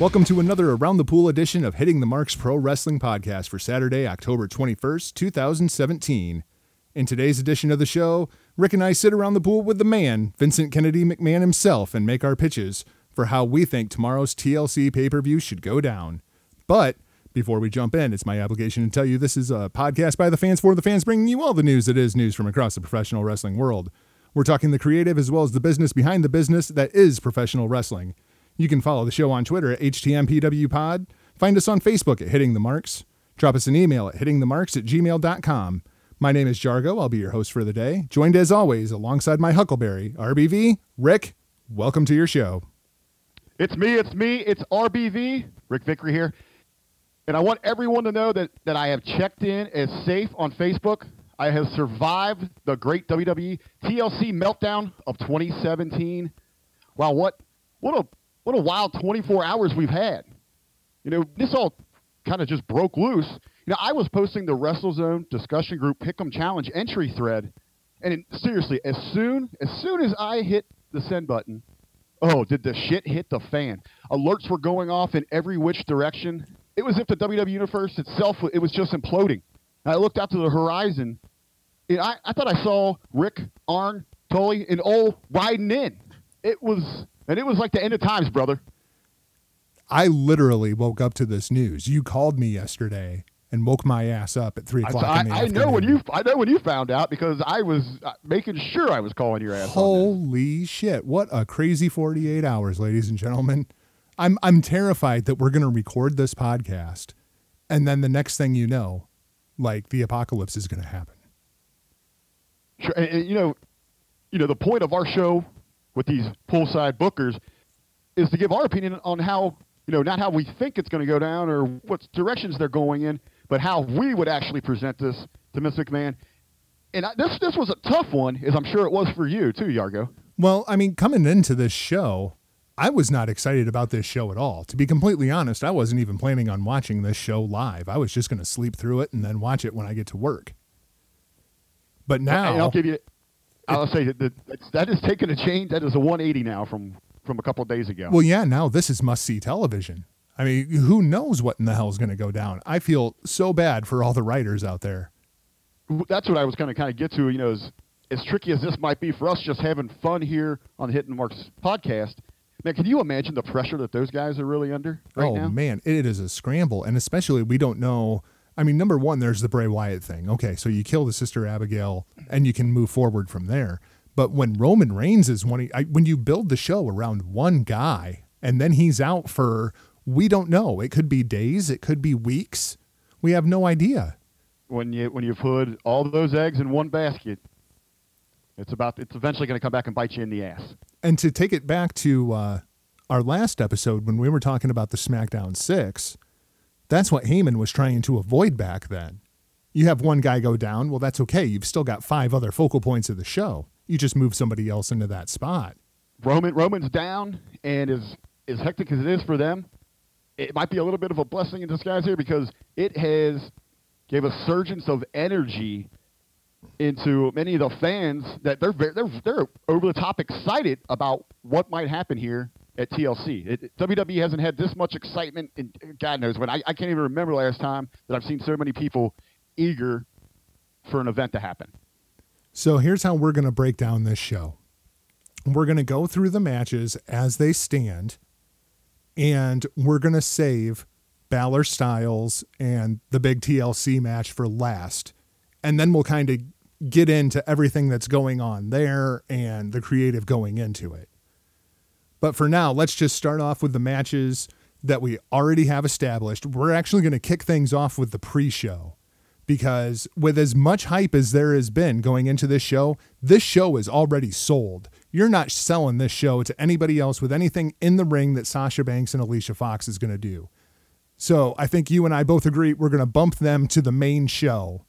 Welcome to another Around the Pool edition of Hitting the Marks Pro Wrestling Podcast for Saturday, October 21st, 2017. In today's edition of the show, Rick and I sit around the pool with the man, Vincent Kennedy McMahon himself, and make our pitches for how we think tomorrow's TLC pay per view should go down. But before we jump in, it's my obligation to tell you this is a podcast by the fans for the fans, bringing you all the news that is news from across the professional wrestling world. We're talking the creative as well as the business behind the business that is professional wrestling. You can follow the show on Twitter at HTMPWPod, find us on Facebook at Hitting the Marks, drop us an email at hittingthemarks at gmail.com. My name is Jargo. I'll be your host for the day, joined as always alongside my Huckleberry, RBV. Rick, welcome to your show. It's me, it's me, it's RBV, Rick Vickery here. And I want everyone to know that, that I have checked in as safe on Facebook. I have survived the great WWE TLC meltdown of 2017. Wow, what what a what a wild 24 hours we've had. You know, this all kind of just broke loose. You know, I was posting the WrestleZone discussion group Pick'em Challenge entry thread, and it, seriously, as soon as soon as I hit the send button, Oh, did the shit hit the fan? Alerts were going off in every which direction. It was as if the WWE universe itself it was just imploding. I looked out to the horizon. And I, I thought I saw Rick, Arn, Tully, and all riding in. It was and it was like the end of times, brother. I literally woke up to this news. You called me yesterday and woke my ass up at 3 o'clock I, in the I know when you I know when you found out because I was uh, making sure I was calling your ass. Holy shit. What a crazy 48 hours, ladies and gentlemen. I'm I'm terrified that we're going to record this podcast and then the next thing you know, like the apocalypse is going to happen. Sure, and, and, you know, you know the point of our show with these poolside bookers is to give our opinion on how you know not how we think it's going to go down or what directions they're going in, but how we would actually present this to Mr. McMahon. And I, this this was a tough one, as I'm sure it was for you too, Yargo. Well, I mean, coming into this show, I was not excited about this show at all. To be completely honest, I wasn't even planning on watching this show live. I was just going to sleep through it and then watch it when I get to work. But now, And I'll give you. I'll say that that- is taking a change. That is a 180 now from from a couple of days ago. Well, yeah, now this is must see television. I mean, who knows what in the hell is going to go down? I feel so bad for all the writers out there. that's what I was going to kind of get to. You know, as, as tricky as this might be for us, just having fun here on the Hitting the Marks podcast. Man, can you imagine the pressure that those guys are really under right oh now? man, it is a scramble, and especially we don't know. I mean, number one, there's the Bray Wyatt thing. Okay, so you kill the sister Abigail, and you can move forward from there. But when Roman Reigns is one, I, when you build the show around one guy, and then he's out for we don't know. It could be days, it could be weeks. We have no idea. When you when you put all those eggs in one basket, it's about it's eventually going to come back and bite you in the ass. And to take it back to uh, our last episode when we were talking about the SmackDown Six, that's what Heyman was trying to avoid back then. You have one guy go down, well, that's okay. You've still got five other focal points of the show. You just move somebody else into that spot. Roman Roman's down, and as as hectic as it is for them, it might be a little bit of a blessing in disguise here because it has gave a surgence of energy into many of the fans that they're they're they're over the top excited about what might happen here at TLC. It, WWE hasn't had this much excitement in God knows when. I, I can't even remember last time that I've seen so many people eager for an event to happen. So here's how we're going to break down this show. We're going to go through the matches as they stand, and we're going to save Balor Styles and the big TLC match for last. And then we'll kind of get into everything that's going on there and the creative going into it. But for now, let's just start off with the matches that we already have established. We're actually going to kick things off with the pre show because with as much hype as there has been going into this show, this show is already sold. You're not selling this show to anybody else with anything in the ring that Sasha Banks and Alicia Fox is going to do. So I think you and I both agree we're going to bump them to the main show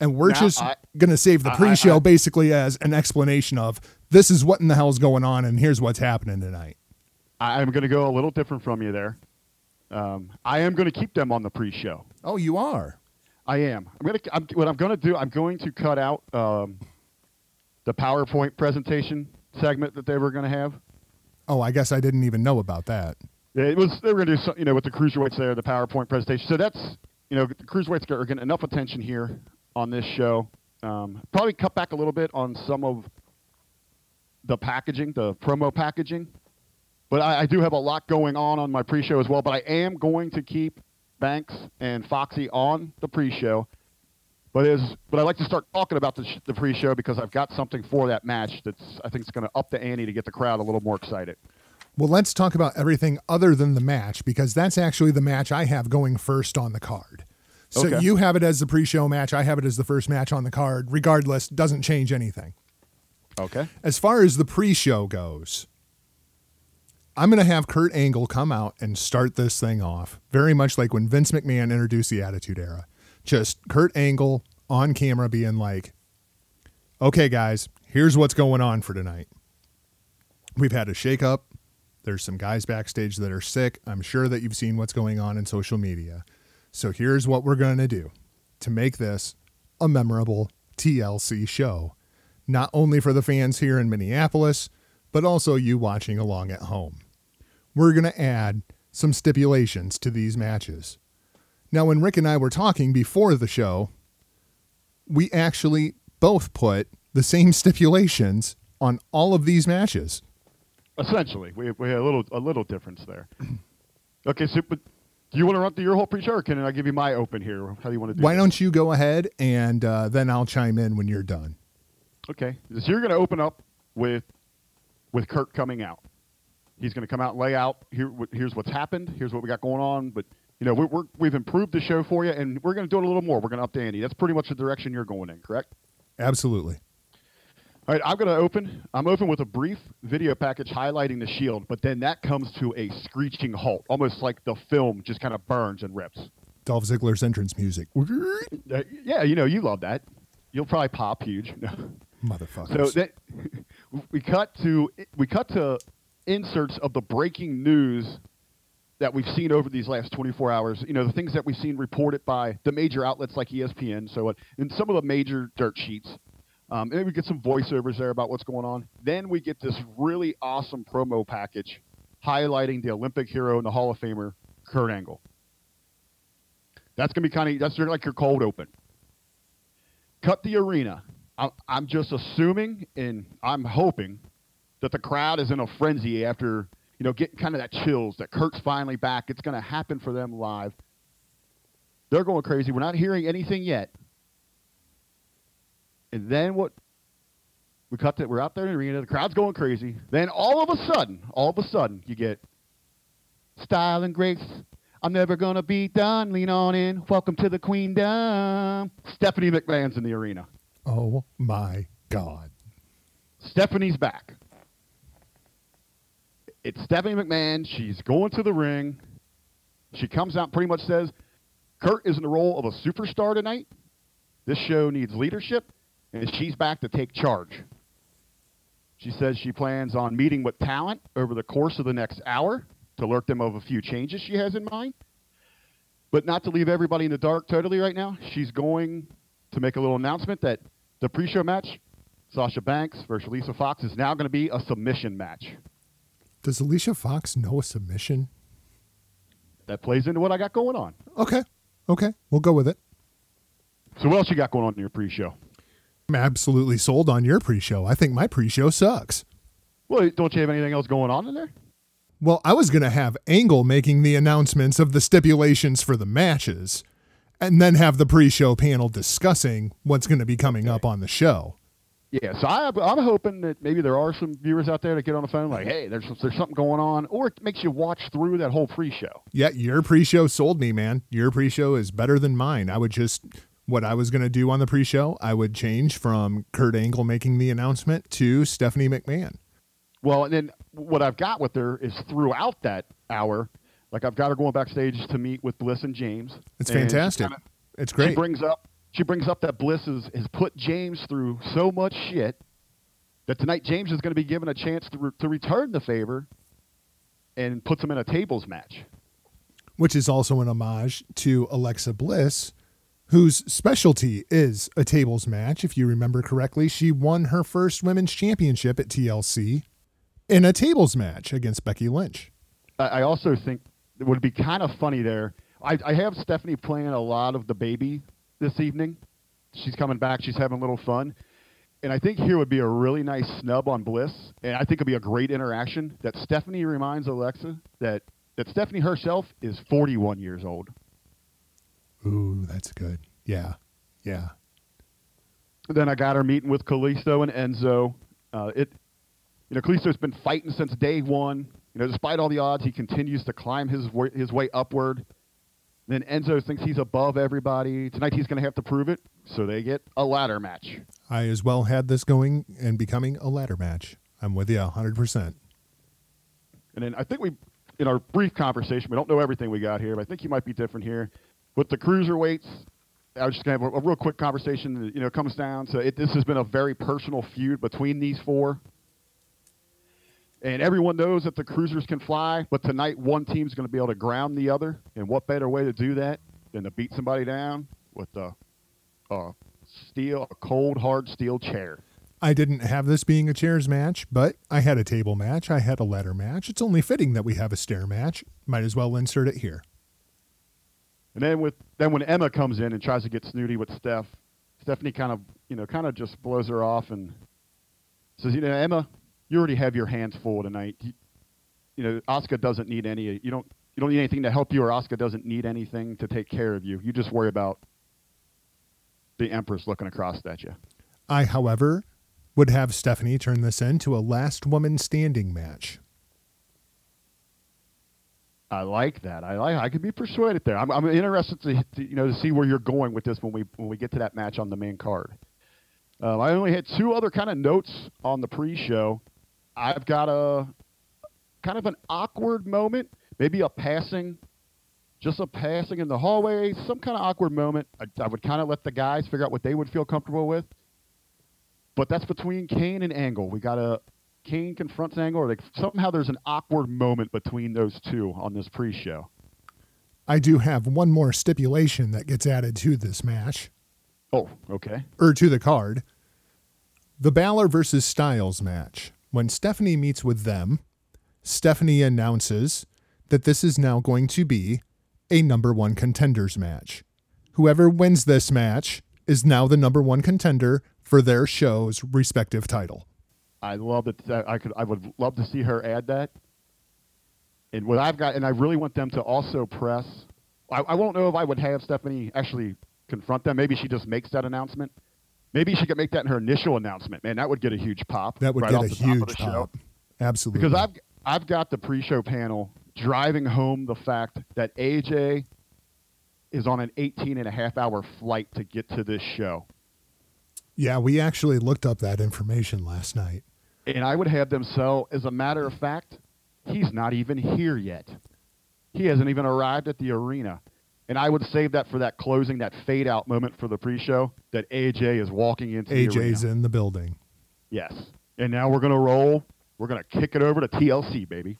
And we're Now, just going to save the I- pre-show basically as an explanation of this is what in the hell is going on and here's what's happening tonight. I'm going to go a little different from you there. Um, I am going to keep them on the pre-show. Oh, you are. I am. I'm gonna. I'm, what I'm going to do. I'm going to cut out um, the PowerPoint presentation segment that they were going to have. Oh, I guess I didn't even know about that. It was they were going to do some, you know with the cruiserweights there, the PowerPoint presentation. So that's you know the cruiserweights are getting enough attention here on this show. Um, probably cut back a little bit on some of the packaging, the promo packaging. But I, I do have a lot going on on my pre-show as well. But I am going to keep Banks and Foxy on the pre-show. But is but I like to start talking about the, sh- the pre-show because I've got something for that match that's I think is going to up the ante to get the crowd a little more excited. Well, let's talk about everything other than the match because that's actually the match I have going first on the card. So Okay. you have it as the pre-show match, I have it as the first match on the card. Regardless, doesn't change anything. Okay. As far as the pre-show goes, I'm going to have Kurt Angle come out and start this thing off, very much like when Vince McMahon introduced the Attitude Era. Just Kurt Angle on camera being like, "Okay, guys, here's what's going on for tonight. We've had a shakeup. There's some guys backstage that are sick. I'm sure that you've seen what's going on in social media. So here's what we're going to do to make this a memorable TLC show, not only for the fans here in Minneapolis, but also you watching along at home. We're going to add some stipulations to these matches. Now, when Rick and I were talking before the show, we actually both put the same stipulations on all of these matches. Essentially, we we had a little a little difference there. Okay, so but do you want to run through your whole pre-show, or can I give you my open here? How do you want to do? Why this? don't you go ahead and uh, then I'll chime in when you're done. Okay, so you're going to open up with with Kurt coming out. He's going to come out and lay out here. Here's what's happened. Here's what we got going on. But you know, we're, we're we've improved the show for you, and we're going to do it a little more. We're going to up the ante. That's pretty much the direction you're going in, correct? Absolutely. All right, I'm going to open. I'm open with a brief video package highlighting the Shield, but then that comes to a screeching halt, almost like the film just kind of burns and rips. Dolph Ziggler's entrance music. Uh, yeah, you know, you love that. You'll probably pop huge. Motherfuckers. So that we cut to we cut to inserts of the breaking news that we've seen over these last 24 hours. You know, the things that we've seen reported by the major outlets like ESPN, so and some of the major dirt sheets. Um, and we get some voiceovers there about what's going on. Then we get this really awesome promo package highlighting the Olympic hero and the Hall of Famer Kurt Angle. That's gonna be kind of that's like your cold open. Cut the arena. I'm, just assuming and I'm hoping that the crowd is in a frenzy after you know getting kind of that chills that Kurt's finally back. It's going to happen for them live. They're going crazy. We're not hearing anything yet. And then what? We cut that. We're out there in the arena. The crowd's going crazy. Then all of a sudden, all of a sudden, you get style and grace. I'm never gonna be done. Lean on in. Welcome to the Queendom. Stephanie McMahon's in the arena. Oh my God. Stephanie's back. It's Stephanie McMahon. She's going to the ring. She comes out pretty much says, Kurt is in the role of a superstar tonight. This show needs leadership, and she's back to take charge. She says she plans on meeting with talent over the course of the next hour to alert them of a few changes she has in mind. But not to leave everybody in the dark totally right now, she's going to make a little announcement that the pre show match Sasha Banks versus Alicia Fox is now going to be a submission match. Does Alicia Fox know a submission? That plays into what I got going on. Okay. Okay. We'll go with it. So what else you got going on in your pre-show? I'm absolutely sold on your pre show. I think my pre show sucks. Well, don't you have anything else going on in there? Well, I was going to have Angle making the announcements of the stipulations for the matches and then have the pre show panel discussing what's going to be coming up on the show. Yeah, so I, I'm hoping that maybe there are some viewers out there that get on the phone like, hey, there's there's something going on, or it makes you watch through that whole pre-show. Yeah, your pre show sold me, man. Your pre show is better than mine. I would just, what I was going to do on the pre show, I would change from Kurt Angle making the announcement to Stephanie McMahon. Well, and then what I've got with her is throughout that hour, like I've got her going backstage to meet with Bliss and James. It's And fantastic. kinda- It's She great. brings up she brings up that Bliss has, has put James through so much shit that tonight James is going to be given a chance to, re- to return the favor and puts him in a tables match. which is also an homage to Alexa Bliss, whose specialty is a tables match. If you remember correctly, she won her first women's championship at TLC in a tables match against Becky Lynch. I, also think would be kind of funny there. I, I have Stephanie playing a lot of the baby this evening. She's coming back. She's having a little fun. And I think here would be a really nice snub on Bliss. And I think it'd be a great interaction that Stephanie reminds Alexa that, that Stephanie herself is 41 years old. Ooh, that's good. Yeah. Yeah. Then I got her meeting with Kalisto and Enzo. Uh, it, you know, Kalisto's been fighting since day one. You know, despite all the odds, he continues to climb his way, his way upward. Then Enzo thinks he's above everybody. Tonight he's going to have to prove it, so they get a ladder match. I as well had this going and becoming a ladder match. I'm with you 100%. And then I think we, in our brief conversation, we don't know everything we got here, but I think you might be different here. With the cruiserweights, I was just going to have a, a real quick conversation. You know, it comes down to it. This has been a very personal feud between these four. And everyone knows that the cruisers can fly, but tonight one team's going to be able to ground the other. And what better way to do that than to beat somebody down with a, a steel, a cold, hard steel chair? I didn't have this being a chairs match, but I had a table match. I had a ladder match. It's only fitting that we have a stair match. Might as well insert it here. And then with then when Emma comes in and tries to get snooty with Steph, Stephanie kind of you know kind of just blows her off and says, you know, Emma, you already have your hands full tonight. You, you know, Asuka doesn't need any. You don't you don't need anything to help you, or Asuka doesn't need anything to take care of you. You just worry about the Empress looking across at you. I, however, would have Stephanie turn this into a last woman standing match. I like that. I like. I could be persuaded there. I'm, I'm interested to, to you know to see where you're going with this when we when we get to that match on the main card. Um, I only had two other kind of notes on the pre-show. I've got a kind of an awkward moment, maybe a passing, just a passing in the hallway, some kind of awkward moment. I, I would kind of let the guys figure out what they would feel comfortable with. But that's between Kane and Angle. We got a Kane confronts Angle, or like somehow there's an awkward moment between those two on this pre-show. I do have one more stipulation that gets added to this match, Oh, okay. or to the card. The Balor versus Styles match. When Stephanie meets with them, Stephanie announces that this is now going to be a number one contenders match. Whoever wins this match is now the number one contender for their show's respective title. I love that. I could. I would love to see her add that. And what I've got, and I really want them to also press. I, I won't know if I would have Stephanie actually confront them. Maybe she just makes that announcement. Maybe she could make that in her initial announcement. Man, that would get a huge pop. That would right get a the top of huge the show. pop. Absolutely. Because I've I've got the pre-show panel driving home the fact that AJ is on an 18 and a half hour flight to get to this show. yeah, we actually looked up that information last night. And I would have them sell, as a matter of fact, he's not even here yet. He hasn't even arrived at the arena. And I would save that for that closing, that fade out moment for the pre show that AJ is walking into the AJ's arena. in the building. Yes. And now we're going to roll. We're going to kick it over to TLC, baby.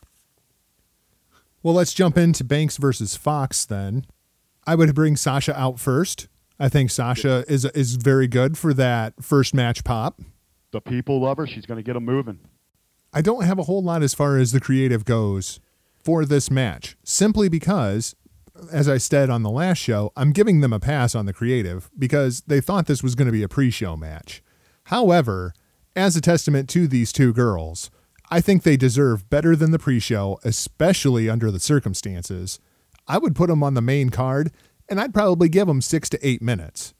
Well, let's jump into Banks versus Fox then. I would bring Sasha out first. I think Sasha is is very good for that first match pop. The people love her. She's going to get them moving. I don't have a whole lot as far as the creative goes for this match, simply because, as I said on the last show, I'm giving them a pass on the creative because they thought this was going to be a pre show match. However, as a testament to these two girls, I think they deserve better than the pre show, especially under the circumstances. I would put them on the main card, and I'd probably give them six to eight minutes.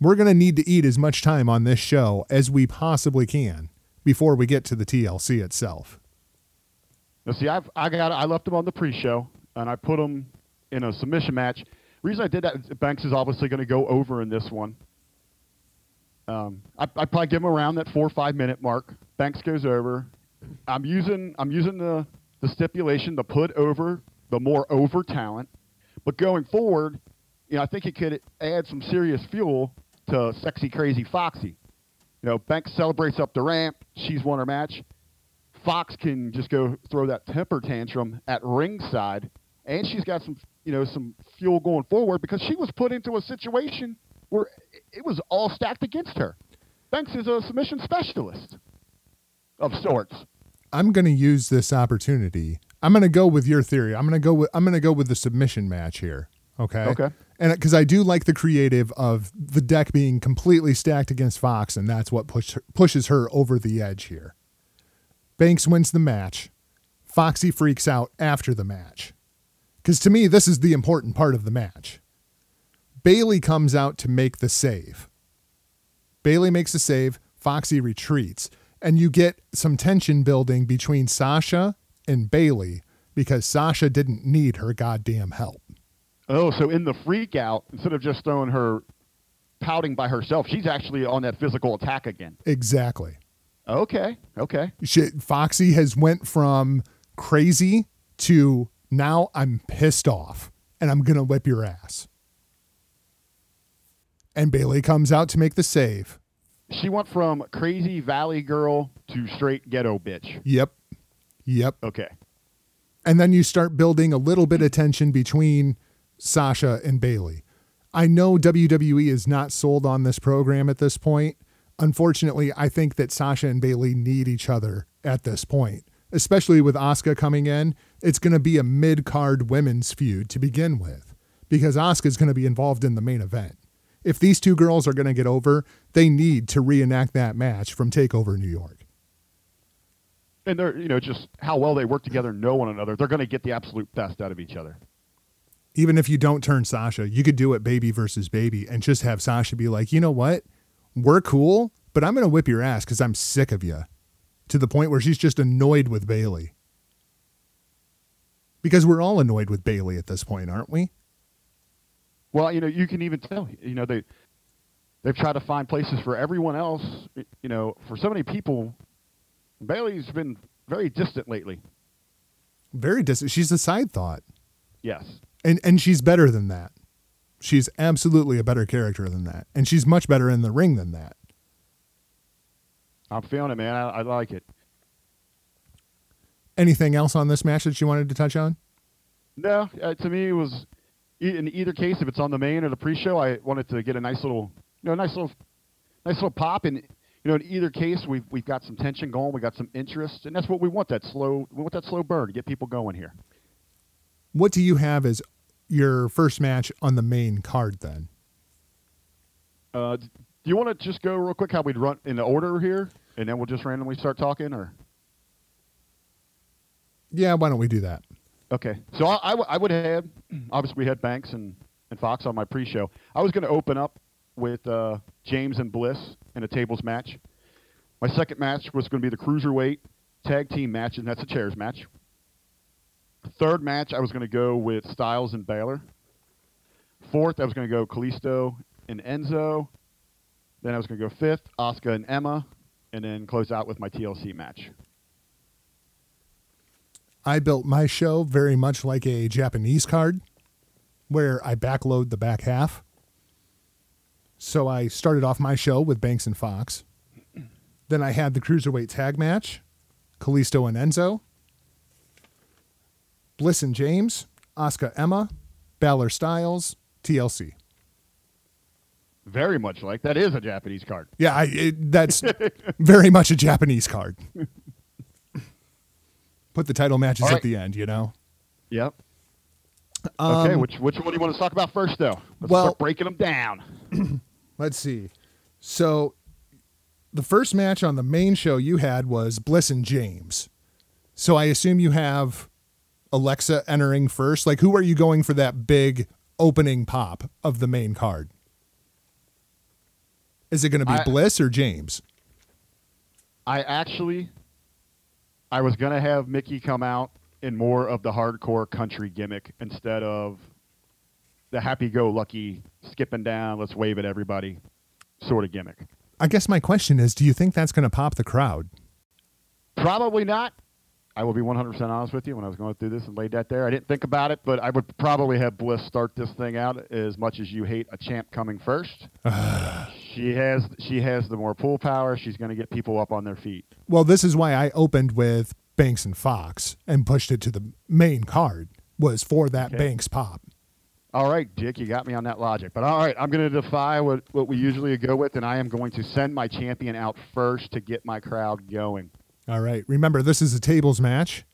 We're going to need to eat as much time on this show as we possibly can before we get to the TLC itself. Now, see, I've, I got I left them on the pre-show, and I put them in a submission match. reason I did that, Banks is obviously going to go over in this one. Um, I, I probably give him around that four or five minute mark. Banks goes over. I'm using I'm using the the stipulation to put over the more over talent, but going forward, you know, I think it could add some serious fuel to sexy, crazy Foxy. You know, Banks celebrates up the ramp. She's won her match. Fox can just go throw that temper tantrum at ringside, and she's got some, you know, some fuel going forward because she was put into a situation where it was all stacked against her. Banks is a submission specialist of sorts. I'm going to use this opportunity. I'm going to go with your theory. I'm going to go with I'm going to go with the submission match here. Okay. Okay. And because I do like the creative of the deck being completely stacked against Fox, and that's what push, pushes her over the edge here. Banks wins the match. Foxy freaks out after the match. Because to me, this is the important part of the match. Bayley comes out to make the save. Bayley makes the save. Foxy retreats. And you get some tension building between Sasha and Bayley because Sasha didn't need her goddamn help. Oh, so in the freak out, instead of just throwing her pouting by herself, she's actually on that physical attack again. Exactly. Okay. Okay. She, Foxy has went from crazy to now I'm pissed off and I'm going to whip your ass. And Bayley comes out to make the save. She went from crazy valley girl to straight ghetto bitch. Yep. Yep. Okay. And then you start building a little bit of tension between Sasha and Bayley. I know WWE is not sold on this program at this point. Unfortunately, I think that Sasha and Bayley need each other at this point, especially with Asuka coming in. It's going to be a mid card women's feud to begin with because Asuka is going to be involved in the main event. If these two girls are going to get over, they need to reenact that match from TakeOver New York. And they're, you know, just how well they work together, know one another. They're going to get the absolute best out of each other. even if you don't turn Sasha, you could do it baby versus baby and just have Sasha be like, you know what? We're cool, but I'm going to whip your ass because I'm sick of you to the point where she's just annoyed with Bayley. Because we're all annoyed with Bayley at this point, aren't we? Well, you know, you can even tell. You know, they they've tried to find places for everyone else. You know, for so many people, Bayley's been very distant lately. Very distant. She's a side thought. Yes. And and she's better than that. She's absolutely a better character than that. And she's much better in the ring than that. I'm feeling it, man. I, I like it. Anything else on this match that you wanted to touch on? No, uh, to me, it was in either case, if it's on the main or the pre-show, I wanted to get a nice little, you know, nice little, nice little pop. And you know, in either case, we've we've got some tension going, we got some interest, and that's what we want. That slow, we want that slow burn to get people going here. What do you have as your first match on the main card then? Uh, do you want to just go real quick how we'd run in the order here, and then we'll just randomly start talking, or? Yeah, why don't we do that? Okay, so I, I, w- I would have obviously we had Banks and, and Fox on my pre-show. I was going to open up with uh, James and Bliss in a tables match. My second match was going to be the cruiserweight tag team match, and that's a chairs match. Third match, I was going to go with Styles and Balor. Fourth, I was going to go Kalisto and Enzo. Then I was going to go fifth, Asuka and Emma, and then close out with my TLC match. I built my show very much like a Japanese card where I backload the back half. So I started off my show with Banks and Fox. Then I had the cruiserweight tag match, Kalisto and Enzo, Bliss and James, Asuka Emma, Balor Styles, TLC. Very much like that is a Japanese card. Yeah, I, it, that's very much a Japanese card. Put the title matches All at the end, you know. Yep. Um, Okay, which which one do you want to talk about first, though? Let's Well- start breaking them down. Let's see. So, the first match on the main show you had was Bliss and James. So I assume you have Alexa entering first. Like, who are you going for that big opening pop of the main card? Is it going to be I- Bliss or James? I actually, I was gonna have Mickie come out in more of the hardcore country gimmick instead of the happy-go-lucky skipping down, let's wave at everybody sort of gimmick. I guess my question is do you think that's going to pop the crowd? Probably not. I will be 100% honest with you. When I was going through this and laid that there, I didn't think about it, but I would probably have Bliss start this thing out as much as you hate a champ coming first. she has she has the more pull power. She's going to get people up on their feet. Well, this is why I opened with Banks and Fox and pushed it to the main card was for that Okay. Banks pop. All right, Dick, you got me on that logic. But all right, I'm going to defy what, what we usually go with, and I am going to send my champion out first to get my crowd going. All right. Remember, this is a tables match.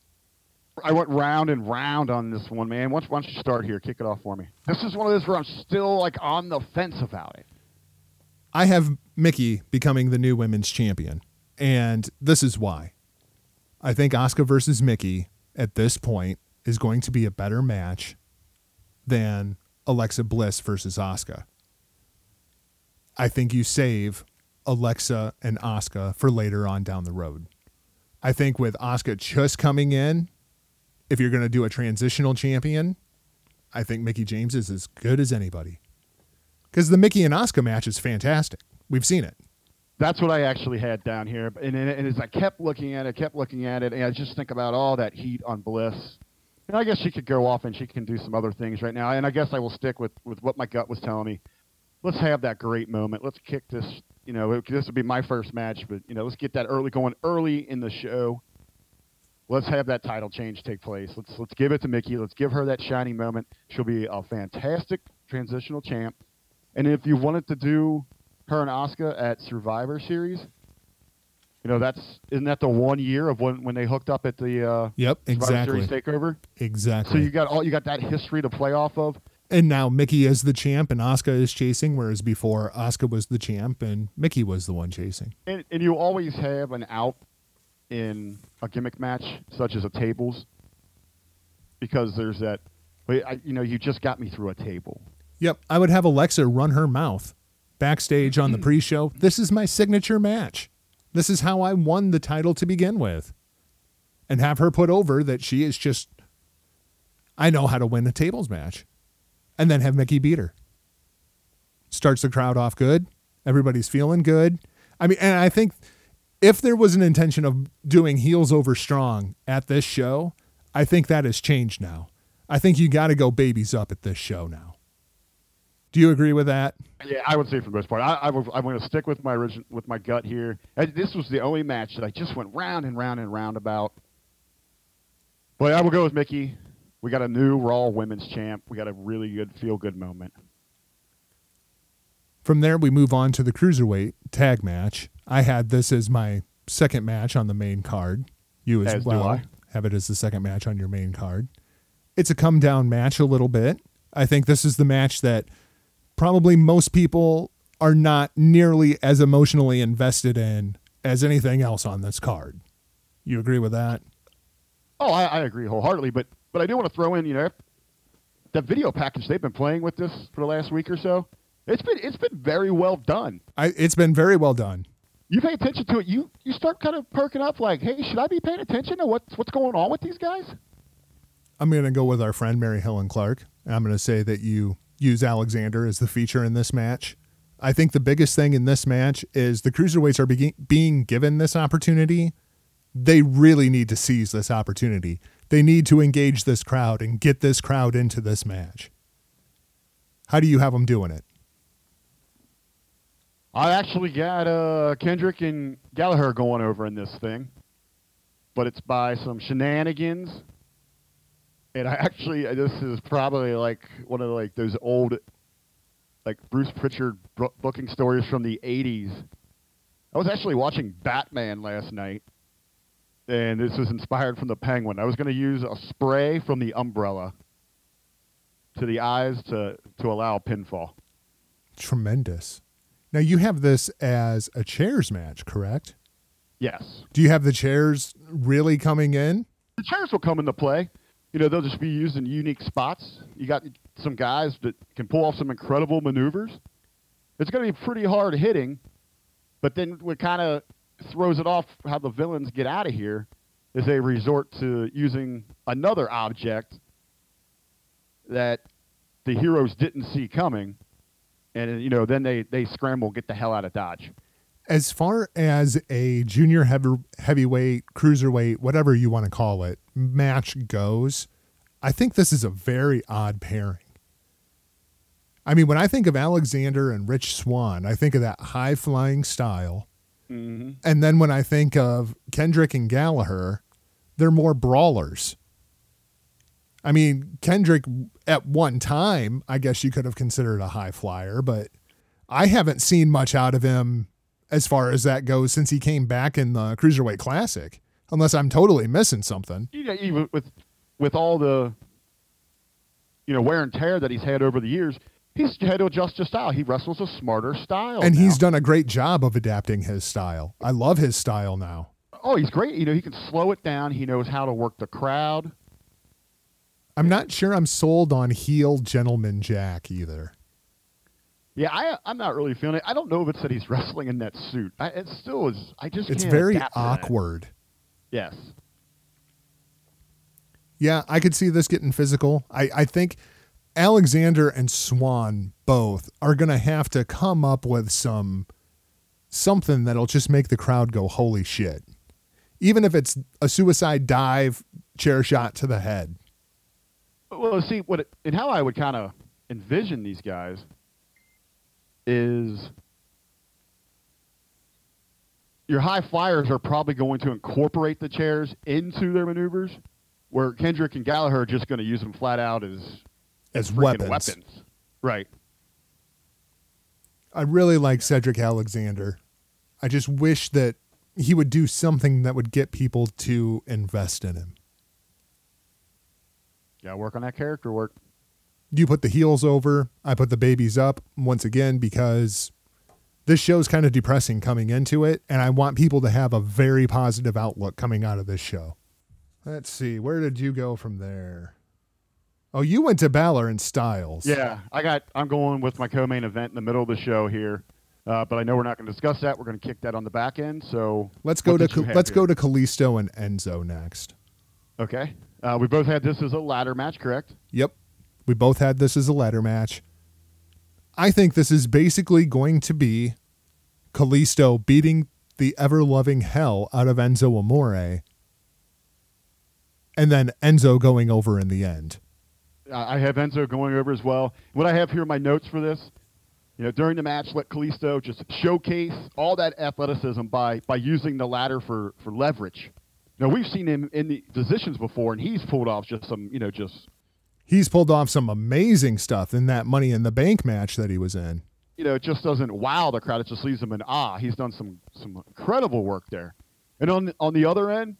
I went round and round on this one, man. Why don't you start here, kick it off for me. This is one of those where I'm still like on the fence about it. I have Mickie becoming the new women's champion. And this is why. I think Asuka versus Mickie at this point is going to be a better match than Alexa Bliss versus Asuka. I think you save Alexa and Asuka for later on down the road. I think with Asuka just coming in, if you're going to do a transitional champion, I think Mickie James is as good as anybody. Because the Mickie and Asuka match is fantastic. We've seen it. That's what I actually had down here. And, and, as I kept looking at it, kept looking at it, and I just think about all that heat on Bliss. And I guess she could go off and she can do some other things right now. And I guess I will stick with, with what my gut was telling me. Let's have that great moment. Let's kick this. You know, it- this would be my first match, but you know, let's get that early going early in the show. Let's have that title change take place. Let's let's give it to Mickie. Let's give her that shining moment. She'll be a fantastic transitional champ. And if you wanted to do her and Asuka at Survivor Series, you know that's isn't that the one year of when when they hooked up at the uh, Yep, Survivor exactly. Series takeover? Exactly. So you got all you got that history to play off of. And now Mickie is the champ and Asuka is chasing, whereas before Asuka was the champ and Mickie was the one chasing. And, and you always have an out in a gimmick match, such as a tables, because there's that. You know, you just got me through a table. Yep. I would have Alexa run her mouth backstage on the mm-hmm. pre show. This is my signature match. This is how I won the title to begin with. And have her put over that she is just, I know how to win a tables match. And then have Mickie beat her. Starts the crowd off good. Everybody's feeling good. I mean, and I think if there was an intention of doing heels over strong at this show, I think that has changed now. I think you got to go babies up at this show now. Do you agree with that? Yeah, I would say for the most part, I, I, I'm going to stick with my origin, with my gut here. And This was the only match that I just went round and round and round about. But I will go with Mickie. We got a new Raw Women's Champ. We got a really good feel good moment. From there, we move on to the cruiserweight tag match. I had this as my second match on the main card. You as, As well I. have it as the second match on your main card. It's a come down match a little bit. I think this is the match that probably most people are not nearly as emotionally invested in as anything else on this card. You agree with that? Oh, I, I agree wholeheartedly. But but I do want to throw in, you know, the video package they've been playing with this for the last week or so. It's been it's been very well done. I, it's been very well done. You pay attention to it, you you start kind of perking up, like, hey, should I be paying attention to what's what's going on with these guys? I'm going to go with our friend Mary Helen Clark. And I'm going to say that you use Alexander as the feature in this match. I think the biggest thing in this match is the cruiserweights are begin- being given this opportunity. They really need to seize this opportunity. They need to engage this crowd and get this crowd into this match. How do you have them doing it? I actually got uh, Kendrick and Gallagher going over in this thing, but it's by some shenanigans. And I actually, this is probably like one of like those old, like Bruce Pritchard booking stories from the '80s. I was actually watching Batman last night, and this was inspired from the Penguin. I was going to use a spray from the umbrella to the eyes to to allow a pinfall. Tremendous. Now you have this as a chairs match, correct? Yes. Do you have the chairs really coming in? the chairs will come into play. You know, they'll just be used in unique spots. You got some guys that can pull off some incredible maneuvers. It's going to be pretty hard hitting, but then what kind of throws it off how the villains get out of here is they resort to using another object that the heroes didn't see coming, and you know, then they they scramble, get the hell out of Dodge. As far as a junior heavy, heavyweight, cruiserweight, whatever you want to call it, match goes, I think this is a very odd pairing. I mean, when I think of Alexander and Rich Swann, I think of that high flying style. Mm-hmm. And then when I think of Kendrick and Gallagher, they're more brawlers. I mean, Kendrick at one time, I guess you could have considered a high flyer, but I haven't seen much out of him as far as that goes since he came back in the Cruiserweight Classic, unless I'm totally missing something. Know, even with with all the you know wear and tear that he's had over the years, he's had to adjust his style. He wrestles a smarter style, and now. he's done a great job of adapting his style. I love his style now. Oh, he's great. You know, he can slow it down. He knows how to work the crowd. I'm not sure I'm sold on heel gentleman Jack either. Yeah, I I'm not really feeling it. I don't know if it's that he's wrestling in that suit. I, it still is. I just It's very awkward. Yes. Yeah, I could see this getting physical. I, I think Alexander and Swann both are gonna have to come up with some something that'll just make the crowd go, holy shit. Even if it's a suicide dive, chair shot to the head. Well, see what it, and how I would kind of envision these guys is your high flyers are probably going to incorporate the chairs into their maneuvers, where Kendrick and Gallagher are just going to use them flat out as As freaking weapons. Right. I really like Cedric Alexander. I just wish that he would do something that would get people to invest in him. Got to work on that character work. You put the heels over, I put the babies up once again because this show's kind of depressing coming into it, and I want people to have a very positive outlook coming out of this show. Let's see, where did you go from there? Oh, you went to Balor and Styles. Yeah, I got. I'm going with my co-main event in the middle of the show here, uh, but I know we're not going to discuss that. We're going to kick that on the back end. So Let's go to let's here? go to Kalisto and Enzo next. Okay. Uh, we both had this as a ladder match, correct? Yep. We both had this as a ladder match. I think this is basically going to be Kalisto beating the ever loving hell out of Enzo Amore. And then Enzo going over in the end. I I have Enzo going over as well. What I have here in my notes for this, you know, during the match, let Kalisto just showcase all that athleticism by by using the ladder for for leverage. Now we've seen him in the positions before, and he's pulled off just some, you know, just He's pulled off some amazing stuff in that Money in the Bank match that he was in. you know, it just doesn't wow the crowd. It just leaves them in awe. He's done some some incredible work there. And on on the other end,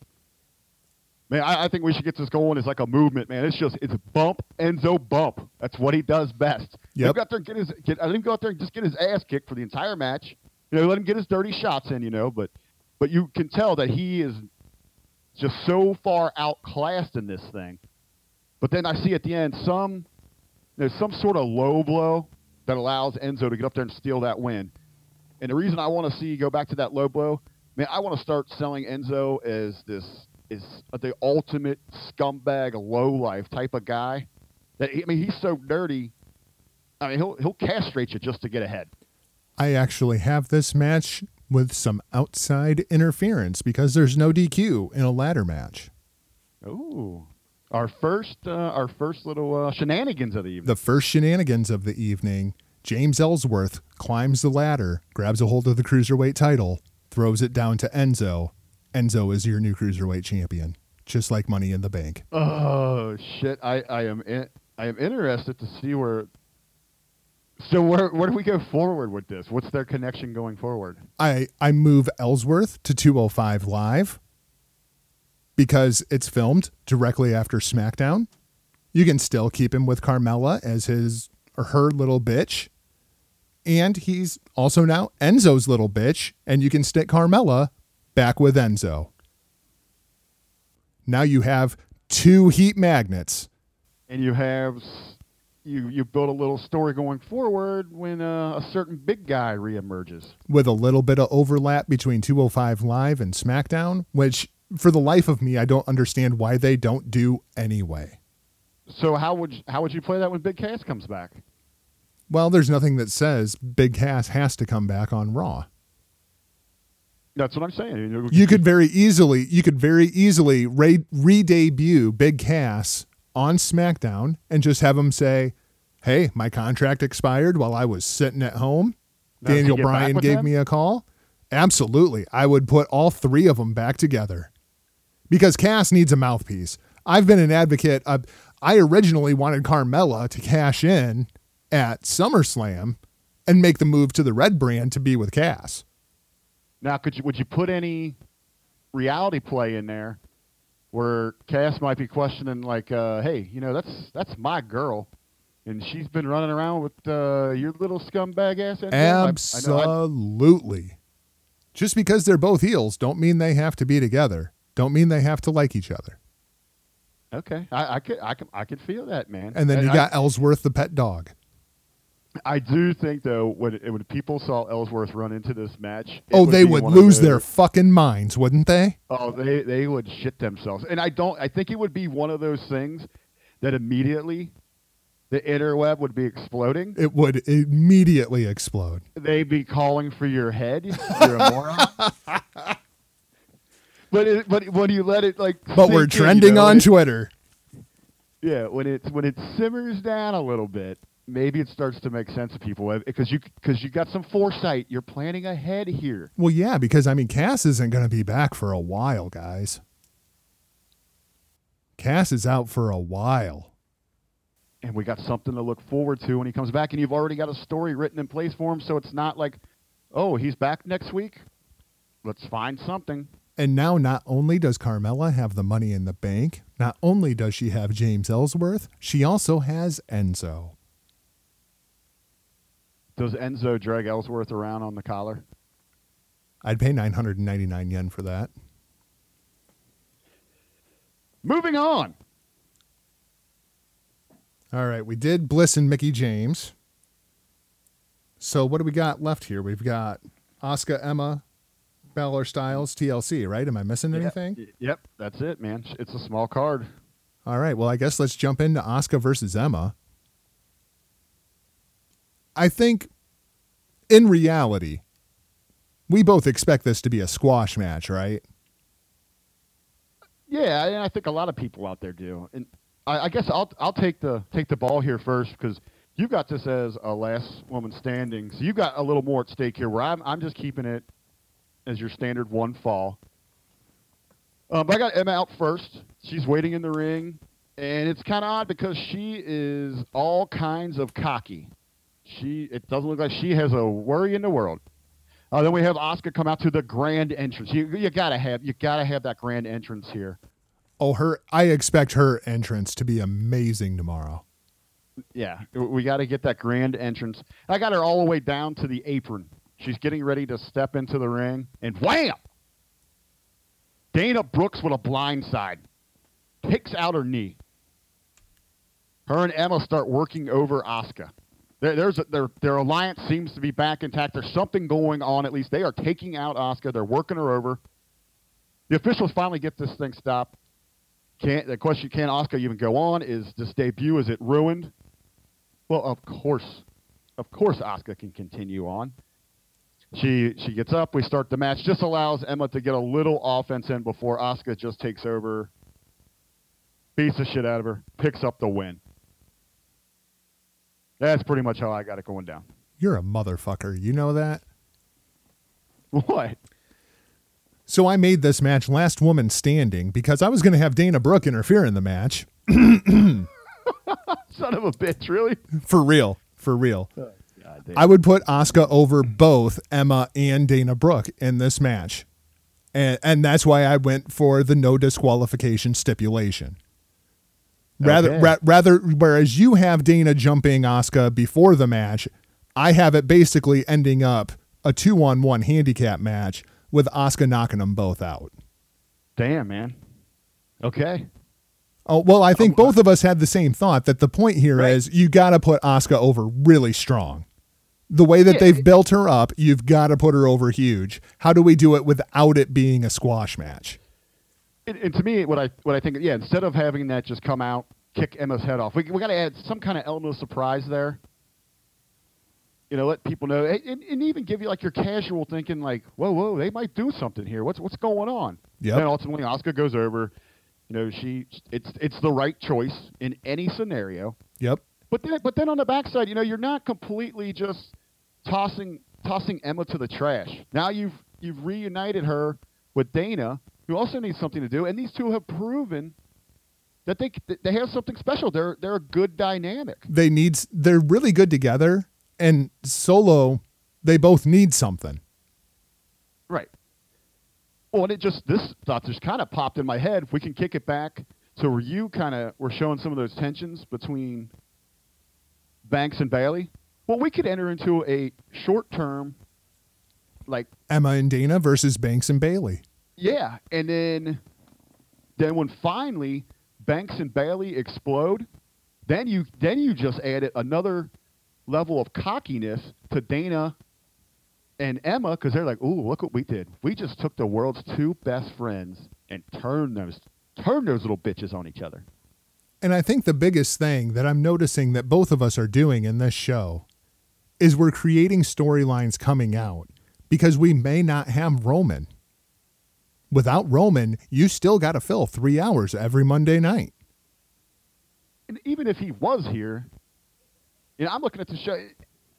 man, I, I think we should get this going. It's like a movement, man. It's just it's bump Enzo bump. That's what he does best. Yep. Him go out there and get his get. I let him go out there and just get his ass kicked for the entire match. You know, let him get his dirty shots in. You know, but but you can tell that he is just so far outclassed in this thing. But then I see at the end some there's some sort of low blow that allows Enzo to get up there and steal that win. And the reason I want to see go back to that low blow, man, I want to start selling Enzo as this is the ultimate scumbag, low life type of guy. That I mean, he's so dirty. I mean, he'll he'll castrate you just to get ahead. I actually have this match with some outside interference because there's no DQ in a ladder match. Ooh, our first uh, our first little uh, shenanigans of the evening. The first shenanigans of the evening, James Ellsworth climbs the ladder, grabs a hold of the cruiserweight title, throws it down to Enzo. Enzo is your new cruiserweight champion, just like Money in the Bank. Oh shit! I, I am in, I am interested to see where. So where where do we go forward with this? What's their connection going forward? I, I move Ellsworth to 205 Live because it's filmed directly after SmackDown. You can still keep him with Carmella as his or her little bitch. And he's also now Enzo's little bitch, and you can stick Carmella back with Enzo. Now you have two heat magnets. And you have you you build a little story going forward when uh, a certain big guy reemerges. with a little bit of overlap between 205 Live and SmackDown, which for the life of me, I don't understand why they don't do anyway. So how would you, how would you play that when Big Cass comes back? Well, there's nothing that says Big Cass has to come back on Raw. That's what I'm saying. You could very easily, you could very easily re- re-debut Big Cass on SmackDown and just have him say, "Hey, my contract expired while I was sitting at home. Now, Daniel Bryan gave them? me a call." Absolutely, I would put all three of them back together because Cass needs a mouthpiece. I've been an advocate. Of, I originally wanted Carmella to cash in at SummerSlam and make the move to the Red brand to be with Cass. Now, could you would you put any reality play in there where Cass might be questioning, like, uh, "Hey, you know, that's that's my girl, and she's been running around with uh, your little scumbag ass." Enzo? I- I Absolutely. Just because they're both heels don't mean they have to be together. Don't mean they have to like each other. okay, I, I could I can I could feel that, man. And then you I- got Ellsworth the pet dog. I do think though when when people saw Ellsworth run into this match, Oh, they would lose their fucking minds, wouldn't they? Oh, they they would shit themselves. And I don't. I think it would be one of those things that immediately the interweb would be exploding. It would immediately explode. They'd be calling for your head. You're a moron. but it, but when you let it like, But we're sink in, you trending know, on it- Twitter. Yeah, when it when it simmers down a little bit, maybe it starts to make sense to people eh, because you because you got some foresight. You're planning ahead here. Well, yeah, because I mean, Cass isn't going to be back for a while, guys. Cass is out for a while. and we got something to look forward to when he comes back and you've already got a story written in place for him so it's not like oh he's back next week let's find something And now, not only does Carmella have the money in the bank, not only does she have James Ellsworth, she also has Enzo. Does enzo drag ellsworth around on the collar I'd pay 999 yen for that. moving on All right, we did Bliss and Mickie James. So what do we got left here? We've got Asuka, Emma, Balor Styles, TLC, right? Am I missing anything? Y- yep that's it man it's a small card All right, well, I guess let's jump into Asuka versus Emma. I think in reality, we both expect this to be a squash match, right? yeah and i think a lot of people out there do and i, I guess i'll i'll take the take the ball here first because you've got this as a last woman standing so you've got a little more at stake here where i'm, I'm just keeping it as your standard one fall Um, but I got Emma out first. She's waiting in the ring, and it's kind of odd because she is all kinds of cocky. She it doesn't look like she has a worry in the world. Uh, then we have Asuka come out to the grand entrance. You you gotta have you gotta have that grand entrance here. Oh, her I expect her entrance to be amazing tomorrow. Yeah, we got to get that grand entrance. I got her all the way down to the apron. She's getting ready to step into the ring, and wham! Dana Brooks with a blind side picks out her knee. Her and Emma start working over Asuka. There, there's a, their their alliance seems to be back intact. There's something going on. At least they are taking out Asuka. They're working her over. The officials finally get this thing stopped. Can't the question? Can Asuka even go on? Is this debut is it ruined? Well, of course, of course, Asuka can continue on. She she gets up. We start the match. Just allows Emma to get a little offense in before Asuka just takes over, beats the shit out of her, picks up the win. That's pretty much how I got it going down. You're a motherfucker. You know that? What? So I made this match last woman standing because I was going to have Dana Brooke interfere in the match. Son of a bitch! Really? For real. For real. Oh, God. I would put Asuka over both Emma and Dana Brooke in this match. And and that's why I went for the no disqualification stipulation. Rather Okay. ra- rather whereas you have Dana jumping Asuka before the match, I have it basically ending up a 2-on-1 handicap match with Asuka knocking them both out. Damn, man. Okay. Oh well, I think oh, both of us had the same thought that the point here is Right. you got to put Asuka over really strong. The way that Yeah, they've built her up, you've got to put her over huge. How do we do it without it being a squash match? And, and to me, what I what I think, yeah, instead of having that just come out, kick Emma's head off, we we got to add some kind of element of surprise there. you know, let people know, and, and even give you like your casual thinking, like, whoa, whoa, they might do something here. What's what's going on? Yep. Then ultimately, Asuka goes over. You know, she it's it's the right choice in any scenario. Yep. But then, but then on the backside, you know, you're not completely just tossing tossing Emma to the trash. Now you've you've reunited her with Dana, who also needs something to do, and these two have proven that they they have something special. They're they're a good dynamic. They need they're really good together and solo they both need something. Right. Well, and it just this thought just kind of popped in my head. If we can kick it back to where you kind of were showing some of those tensions between Banks and Bayley. Well, we could enter into a short term, like Emma and Dana versus Banks and Bayley. Yeah, and then then when finally Banks and Bayley explode, then you then you just added another level of cockiness to Dana and Emma because they're like, "Ooh, look what we did! We just took the world's two best friends and turned those turned those little bitches on each other." And I think the biggest thing that I'm noticing that both of us are doing in this show is we're creating storylines coming out because we may not have Roman. Without Roman, you still got to fill three hours every Monday night. And even if he was here, you know, I'm looking at the show.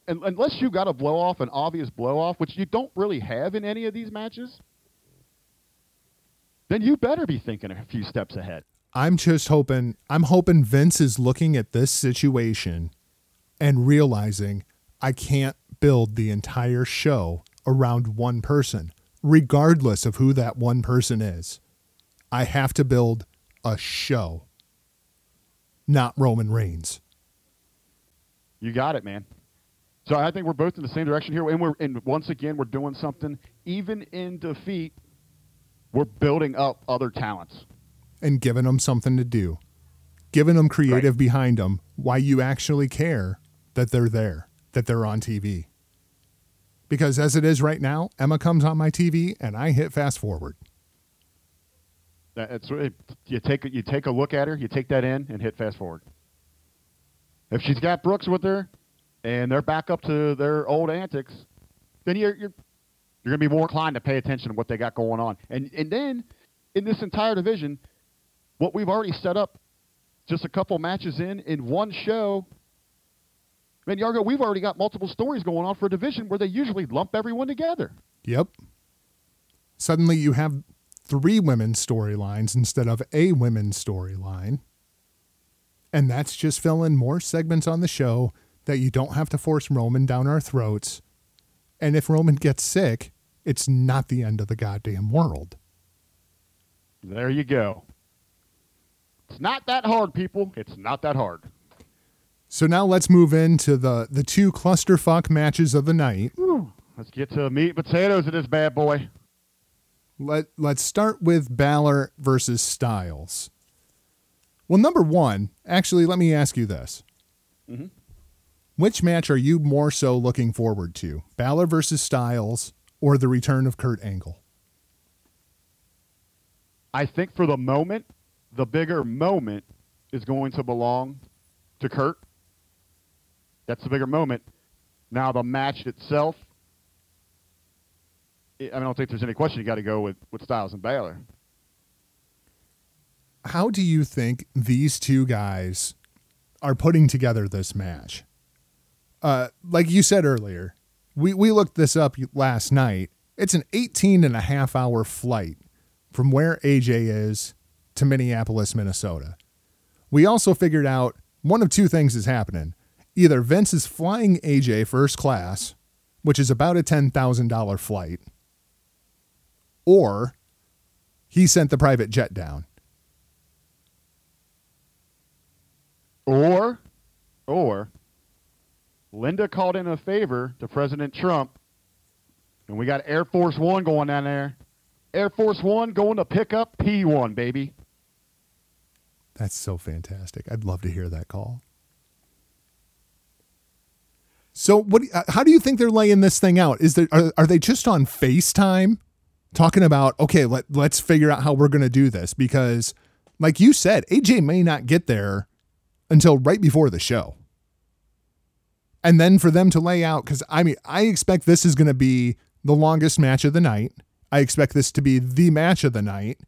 And unless you got a blow off, an obvious blow off, which you don't really have in any of these matches, then you better be thinking a few steps ahead. I'm just hoping, I'm hoping Vince is looking at this situation and realizing I can't build the entire show around one person, regardless of who that one person is. I have to build a show, not Roman Reigns. You got it, man. So I think we're both in the same direction here, and we're and once again we're doing something. Even in defeat, we're building up other talents. and giving them something to do, giving them creative behind them, why you actually care that they're there, that they're on TV. Because as it is right now, Emma comes on my TV and I hit fast forward. That's. You take you take a look at her, you take that in, and hit fast forward. If she's got Brooks with her, and they're back up to their old antics, then you're you're you're gonna be more inclined to pay attention to what they got going on. And and then in this entire division, what we've already set up, just a couple matches in in one show. Man, Yargo, we've already got multiple stories going on for a division where they usually lump everyone together. Yep. Suddenly you have three women's storylines instead of a women's storyline. And that's just filling more segments on the show that you don't have to force Roman down our throats. And if Roman gets sick, it's not the end of the goddamn world. There you go. It's not that hard, people. It's not that hard. So now let's move into the the two clusterfuck matches of the night. Let's get to meat and potatoes of this bad boy. Let let's start with Balor versus Styles. Well, number one, actually, let me ask you this: Mhm. Which match are you more so looking forward to, Balor versus Styles, or the return of Kurt Angle? I think for the moment, the bigger moment is going to belong to Kurt. That's the bigger moment. Now the match itself, I I don't think there's any question. You got to go with with Styles and Balor. How do you think these two guys are putting together this match? Uh, like you said earlier, we, we looked this up last night. It's an 18 and a half hour flight from where AJ is to Minneapolis, Minnesota. We also figured out one of two things is happening. Either Vince is flying AJ first class, which is about a $10,000 flight, or he sent the private jet down. Or, or, Linda called in a favor to President Trump, and we got Air Force One going down there. Air Force One going to pick up P1, baby. That's so fantastic. I'd love to hear that call. So, what? How do you think they're laying this thing out? Is there are, are they just on FaceTime talking about okay, let let's figure out how we're going to do this because, like you said, AJ may not get there until right before the show. and then for them to lay out because I mean I expect this is going to be the longest match of the night. I expect this to be the match of the night.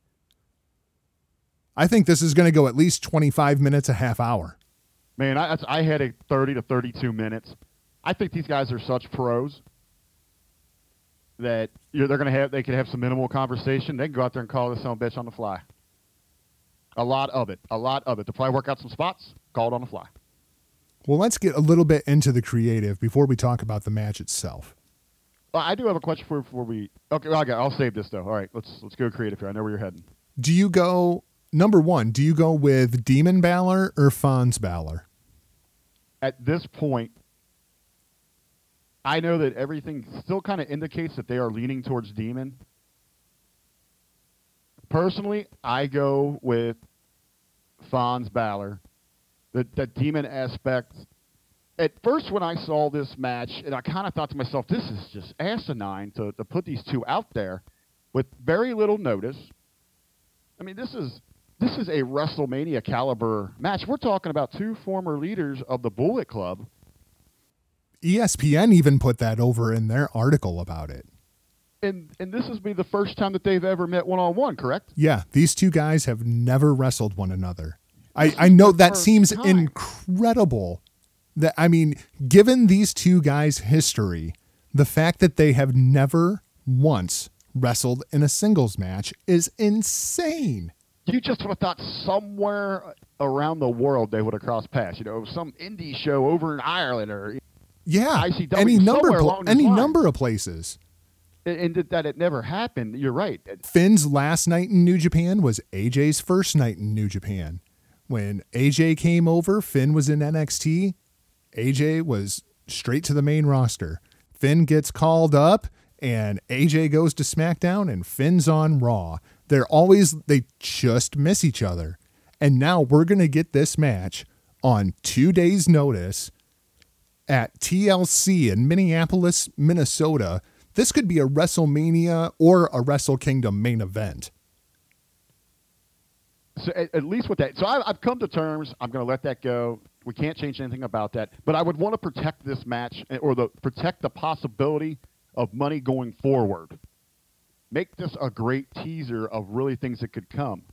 I think this is going to go at least 25 minutes, a half hour. Man, I, I had a 30 to 32 minutes. I think these guys are such pros that they're going to have they could have some minimal conversation. They can go out there and call this a bitch on the fly. A lot of it, a lot of it. To probably work out some spots, call it on the fly. Well, let's get a little bit into the creative before we talk about the match itself. Well, I do have a question for before we. Okay, well, I got. I'll save this though. All right, let's let's go creative here. I know where you're heading. Do you go number one? Do you go with Demon Balor or Fonz Balor? At this point, I know that everything still kind of indicates that they are leaning towards Demon. Personally, I go with Fonz Balor. The, the Demon aspect. At first, when I saw this match, and I kind of thought to myself, this is just asinine to, to put these two out there with very little notice. I mean, this is this is a WrestleMania caliber match. We're talking about two former leaders of the Bullet Club. ESPN even put that over in their article about it. And and this is be the first time that they've ever met one on one, correct? Yeah, these two guys have never wrestled one another. I, I know that seems time. incredible. That I mean, given these two guys' history, the fact that they have never once wrestled in a singles match is insane. You just would have thought somewhere around the world they would have crossed paths. You know, some indie show over in Ireland, or Yeah, ICW any number pl- any lines. number of places. and that- it never happened. You're right. Finn's last night in New Japan was AJ's first night in New Japan. When AJ came over, Finn was in NXT. AJ was straight to the main roster. Finn gets called up and AJ goes to SmackDown and Finn's on Raw. They're always they just miss each other. And now we're going to get this match on 2 days notice at TLC in Minneapolis, Minnesota. This could be a WrestleMania or a Wrestle Kingdom main event. So at, at least with that, so I, I've come to terms. I'm going to let that go. We can't change anything about that. But I would want to protect this match eh, or the protect the possibility of money going forward. Make this a great teaser of really things that could come.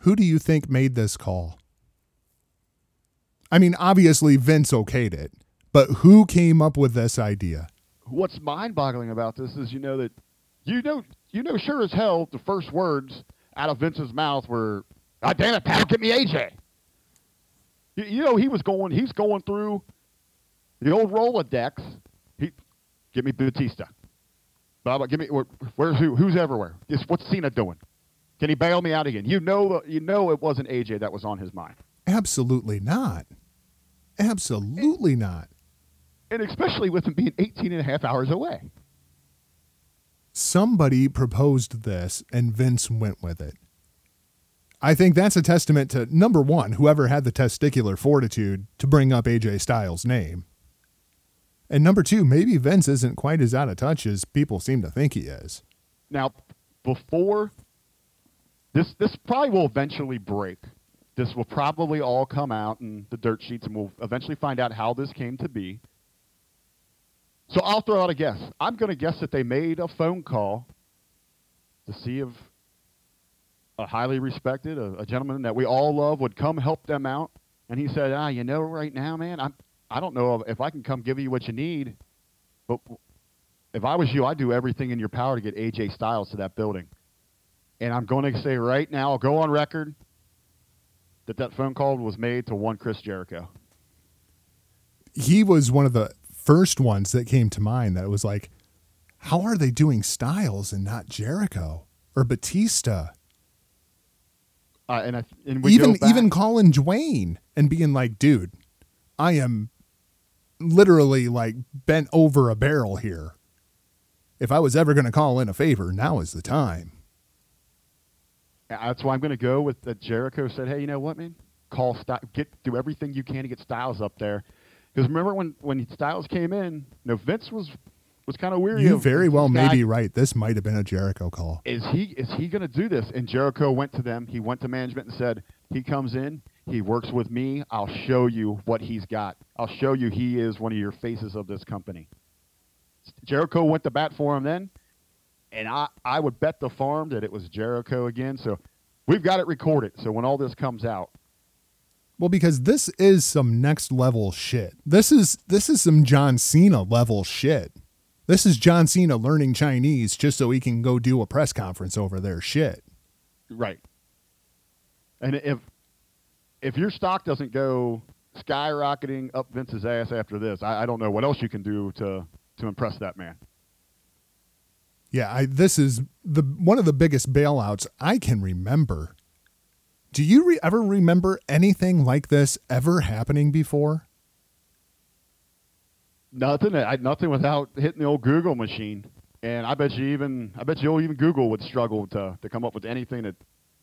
Who do you think made this call? I mean, obviously Vince okayed it, but who came up with this idea? What's mind-boggling about this is you know that you know you know sure as hell the first words out of Vince's mouth were, "God damn it, pal, get me AJ." You, you know he was going he's going through the old Rolodex. He give me Batista. Blah, blah, give me where, where's who who's everywhere. Just what's Cena doing? Can he bail me out again? You know you know it wasn't AJ that was on his mind. Absolutely not. Absolutely not. And especially with him being 18 and a half hours away. Somebody proposed this and Vince went with it. I think that's a testament to number one, whoever had the testicular fortitude to bring up AJ Styles' name. And number two, maybe Vince isn't quite as out of touch as people seem to think he is. Now, before this, this probably will eventually break. This will probably all come out in the dirt sheets, and we'll eventually find out how this came to be. So I'll throw out a guess. I'm going to guess that they made a phone call to see if a highly respected, a, a gentleman that we all love, would come help them out. And he said, "Ah, you know, right now, man, I'm, I don't know if I can come give you what you need, but if I was you, I'd do everything in your power to get AJ Styles to that building. And I'm going to say right now, I'll go on record that that phone call was made to one Chris Jericho. he was one of the first ones that came to mind that was like, how are they doing Styles and not Jericho or Batista? Uh, and I, and we even even calling Dwayne and being like, dude, I am literally like bent over a barrel here. If I was ever going to call in a favor, now is the time. That's why I'm going to go with that. Jericho said, "Hey, you know what, man? Call Sty- get do everything you can to get Styles up there." Because remember when when Styles came in, you know, Vince was was kind of weary. You very well may be right. This might have been a Jericho call. is he is he going to do this? And Jericho went to them. He went to management and said he comes in. He works with me. I'll show you what he's got. I'll show you he is one of your faces of this company. Jericho went to bat for him then, and I, I would bet the farm that it was Jericho again. So we've got it recorded. So when all this comes out, Well, because this is some next level shit. This is this is some John Cena level shit. This is John Cena learning Chinese just so he can go do a press conference over their shit. Right. And if if your stock doesn't go skyrocketing up Vince's ass after this, I, I don't know what else you can do to to impress that man. Yeah, I, this is the one of the biggest bailouts I can remember. Do you re- ever remember anything like this ever happening before? Nothing. I, nothing without hitting the old Google machine. And I bet you even I bet you even Google would struggle to to come up with anything that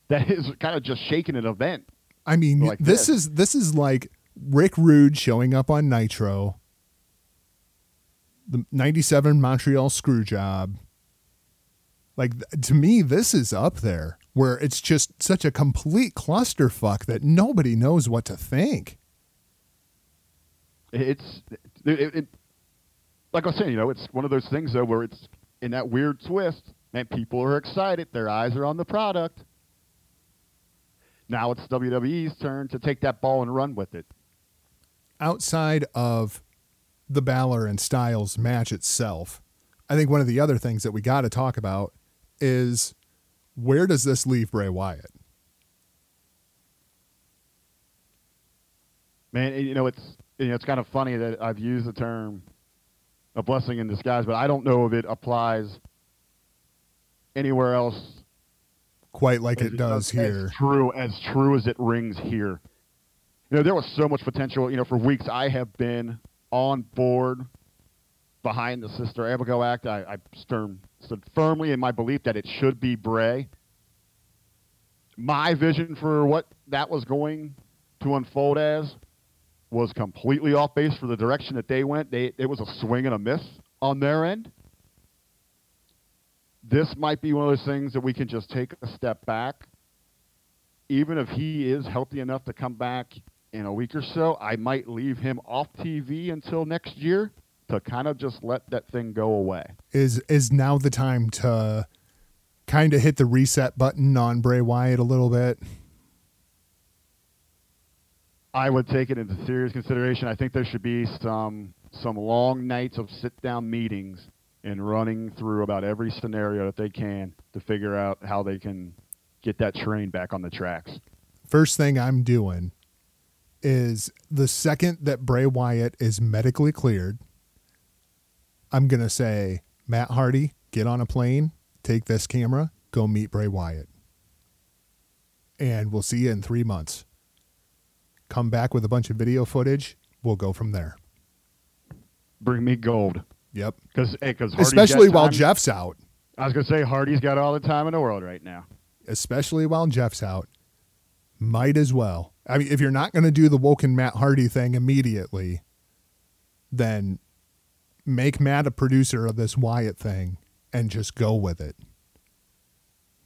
that is kind of just shaking an event. I mean, Like this, this. is this is like Rick Rude showing up on Nitro, the '97 Montreal screw job. Like to me, this is up there where it's just such a complete clusterfuck that nobody knows what to think. It's it, it, like I was saying, you know, it's one of those things though where it's in that weird twist, and people are excited. Their eyes are on the product. Now it's WWE's turn to take that ball and run with it. outside of the Balor and Styles match itself, I think one of the other things that we got to talk about is where does this leave Bray Wyatt? Man, you know, it's you know, it's kind of funny that I've used the term a blessing in disguise, but I don't know if it applies anywhere else Quite like as it does as here. true as true as it rings here. You know, there was so much potential. You know, for weeks I have been on board behind the Sister Abigail Act. I, I stern, firmly in my belief that it should be Bray. My vision for what that was going to unfold as was completely off base for the direction that they went. They it was a swing and a miss on their end. This might be one of those things that we can just take a step back. Even if he is healthy enough to come back in a week or so, I might leave him off TV until next year to kind of just let that thing go away. Is is now the time to kind of hit the reset button on Bray Wyatt a little bit? I would take it into serious consideration. I think there should be some some long nights of sit down meetings and running through about every scenario that they can to figure out how they can get that train back on the tracks. First thing I'm doing is the second that Bray Wyatt is medically cleared, I'm going to say, Matt Hardy, get on a plane, take this camera, go meet Bray Wyatt. And we'll see you in three months. Come back with a bunch of video footage. We'll go from there. Bring me gold. Yep. Because Especially while Jeff's out. I was gonna say Hardy's got all the time in the world right now. Especially while Jeff's out. Might as well. I mean, if you're not going to do the Woken Matt Hardy thing immediately, then make Matt a producer of this Wyatt thing and just go with it.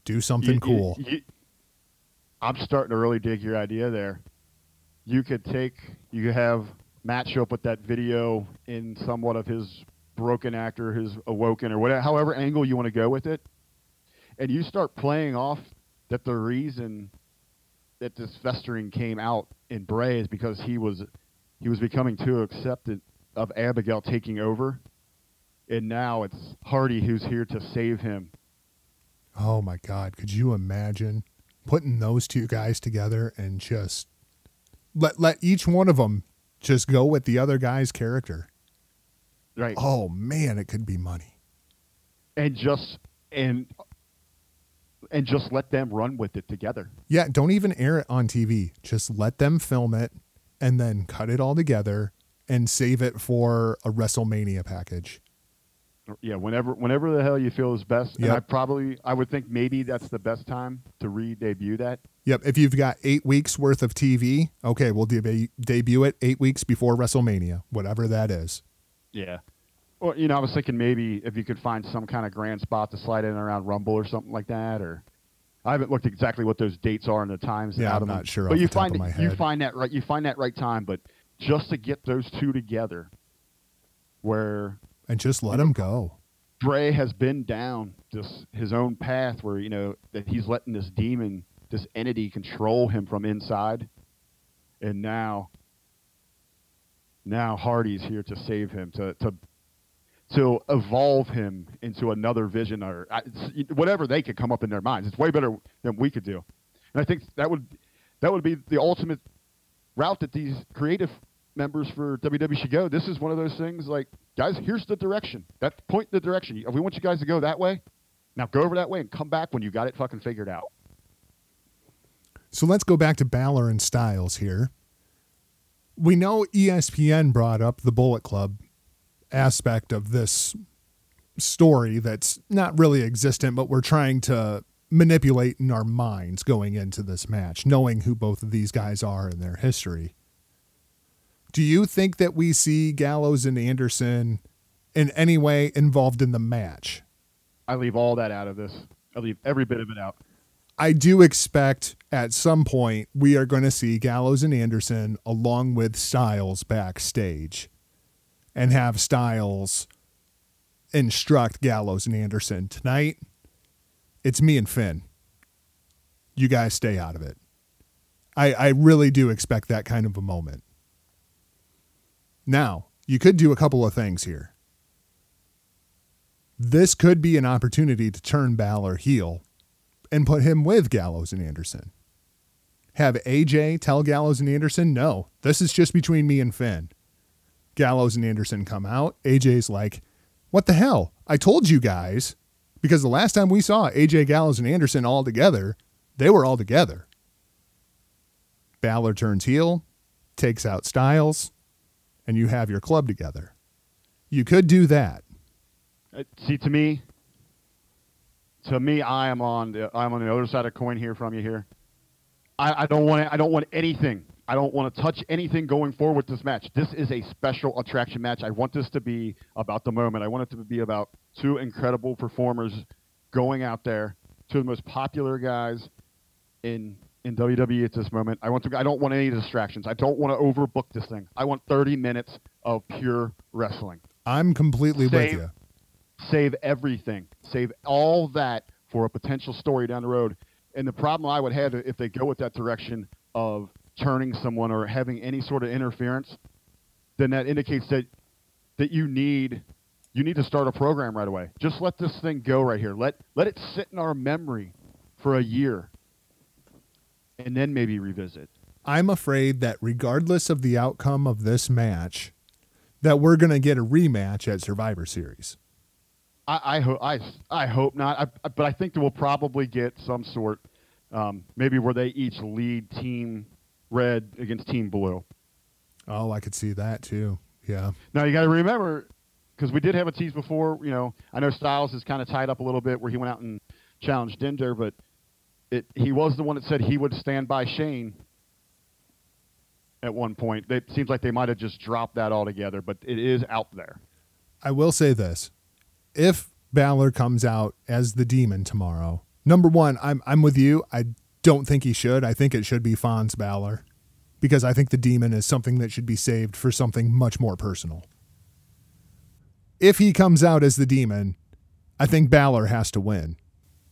Do something You- you- cool. you- I'm starting to really dig your idea there. You could take, you could have Matt show up with that video in somewhat of his broken actor, his awoken, or whatever, however angle you want to go with it, and you start playing off that the reason that this festering came out in Bray is because he was he was becoming too accepted of Abigail taking over, and now it's Hardy who's here to save him Oh my God. Could you imagine putting those two guys together and just let, let each one of them just go with the other guy's character? right Oh man, it could be money. and just and and just let them run with it together. Yeah, don't even air it on TV. Just let them film it and then cut it all together and save it for a WrestleMania package. Yeah, whenever whenever the hell you feel is best. And I probably I would think maybe that's the best time to re-debut that. Yep, if you've got eight weeks worth of TV, okay, we'll deb- debut it eight weeks before WrestleMania, whatever that is. Yeah. Or you know, I was thinking maybe if you could find some kind of grand spot to slide in around Rumble or something like that, or I haven't looked exactly what those dates are and the times. Yeah, out I'm of them. not sure But you find you find that right. You find that right time. But just to get those two together, where And just let him go. Bray has been down this his own path, where you know that he's letting this demon, this entity, control him from inside, and now, now Hardy's here to save him, to to to evolve him into another vision or whatever they could come up in their minds. It's way better than we could do, and I think that would that would be the ultimate route that these creative members for WWE should go. This is one of those things like, guys, here's the direction. That point the direction. We want you guys to go that way. Now go over that way and come back when you got it fucking figured out. So let's go back to Balor and Styles here. We know ESPN brought up the Bullet Club aspect of this story that's not really existent, but we're trying to manipulate in our minds going into this match, knowing who both of these guys are and their history. Do you think that we see Gallows and Anderson in any way involved in the match? I leave all that out of this. I leave every bit of it out. I do expect at some point we are going to see Gallows and Anderson along with Styles backstage and have Styles instruct Gallows and Anderson tonight. It's me and Finn. You guys stay out of it. I, I really do expect that kind of a moment. Now, you could do a couple of things here. This could be an opportunity to turn Balor heel and put him with Gallows and Anderson. Have AJ tell Gallows and Anderson, no, this is just between me and Finn. Gallows and Anderson come out. AJ's like, what the hell? I told you guys. Because the last time we saw AJ Gallows and Anderson all together, they were all together. Balor turns heel, takes out Styles, and you have your club together. You could do that. Uh, See, to me, to me, I am on the I'm on the other side of coin here from you here. I, I don't want I don't want anything. I don't want to touch anything going forward with this match. This is a special attraction match. I want this to be about the moment. I want it to be about two incredible performers going out there, two of the most popular guys in in WWE at this moment. I want to. I don't want any distractions. I don't want to overbook this thing. I want 30 minutes of pure wrestling I'm completely with Save- you. save everything, save all that for a potential story down the road. And the problem I would have if they go with that direction of turning someone or having any sort of interference, then that indicates that that you need you need to start a program right away. Just let this thing go right here. Let let it sit in our memory for a year, and then maybe revisit. I'm afraid that regardless of the outcome of this match, that we're going to get a rematch at Survivor Series. I, I hope I, I hope not. I, but I think that we'll probably get some sort, um, maybe where they each lead Team Red against Team Blue. Oh, I could see that too. Yeah. Now you got to remember, because we did have a tease before. You know, I know Styles is kind of tied up a little bit where he went out and challenged Jinder, but it he was the one that said he would stand by Shane. At one point, it seems like they might have just dropped that altogether, but it is out there. I will say this. If Balor comes out as the demon tomorrow, number one, I'm I'm with you. I don't think he should. I think it should be Fonz Balor. Because I think the demon is something that should be saved for something much more personal. If he comes out as the demon, I think Balor has to win.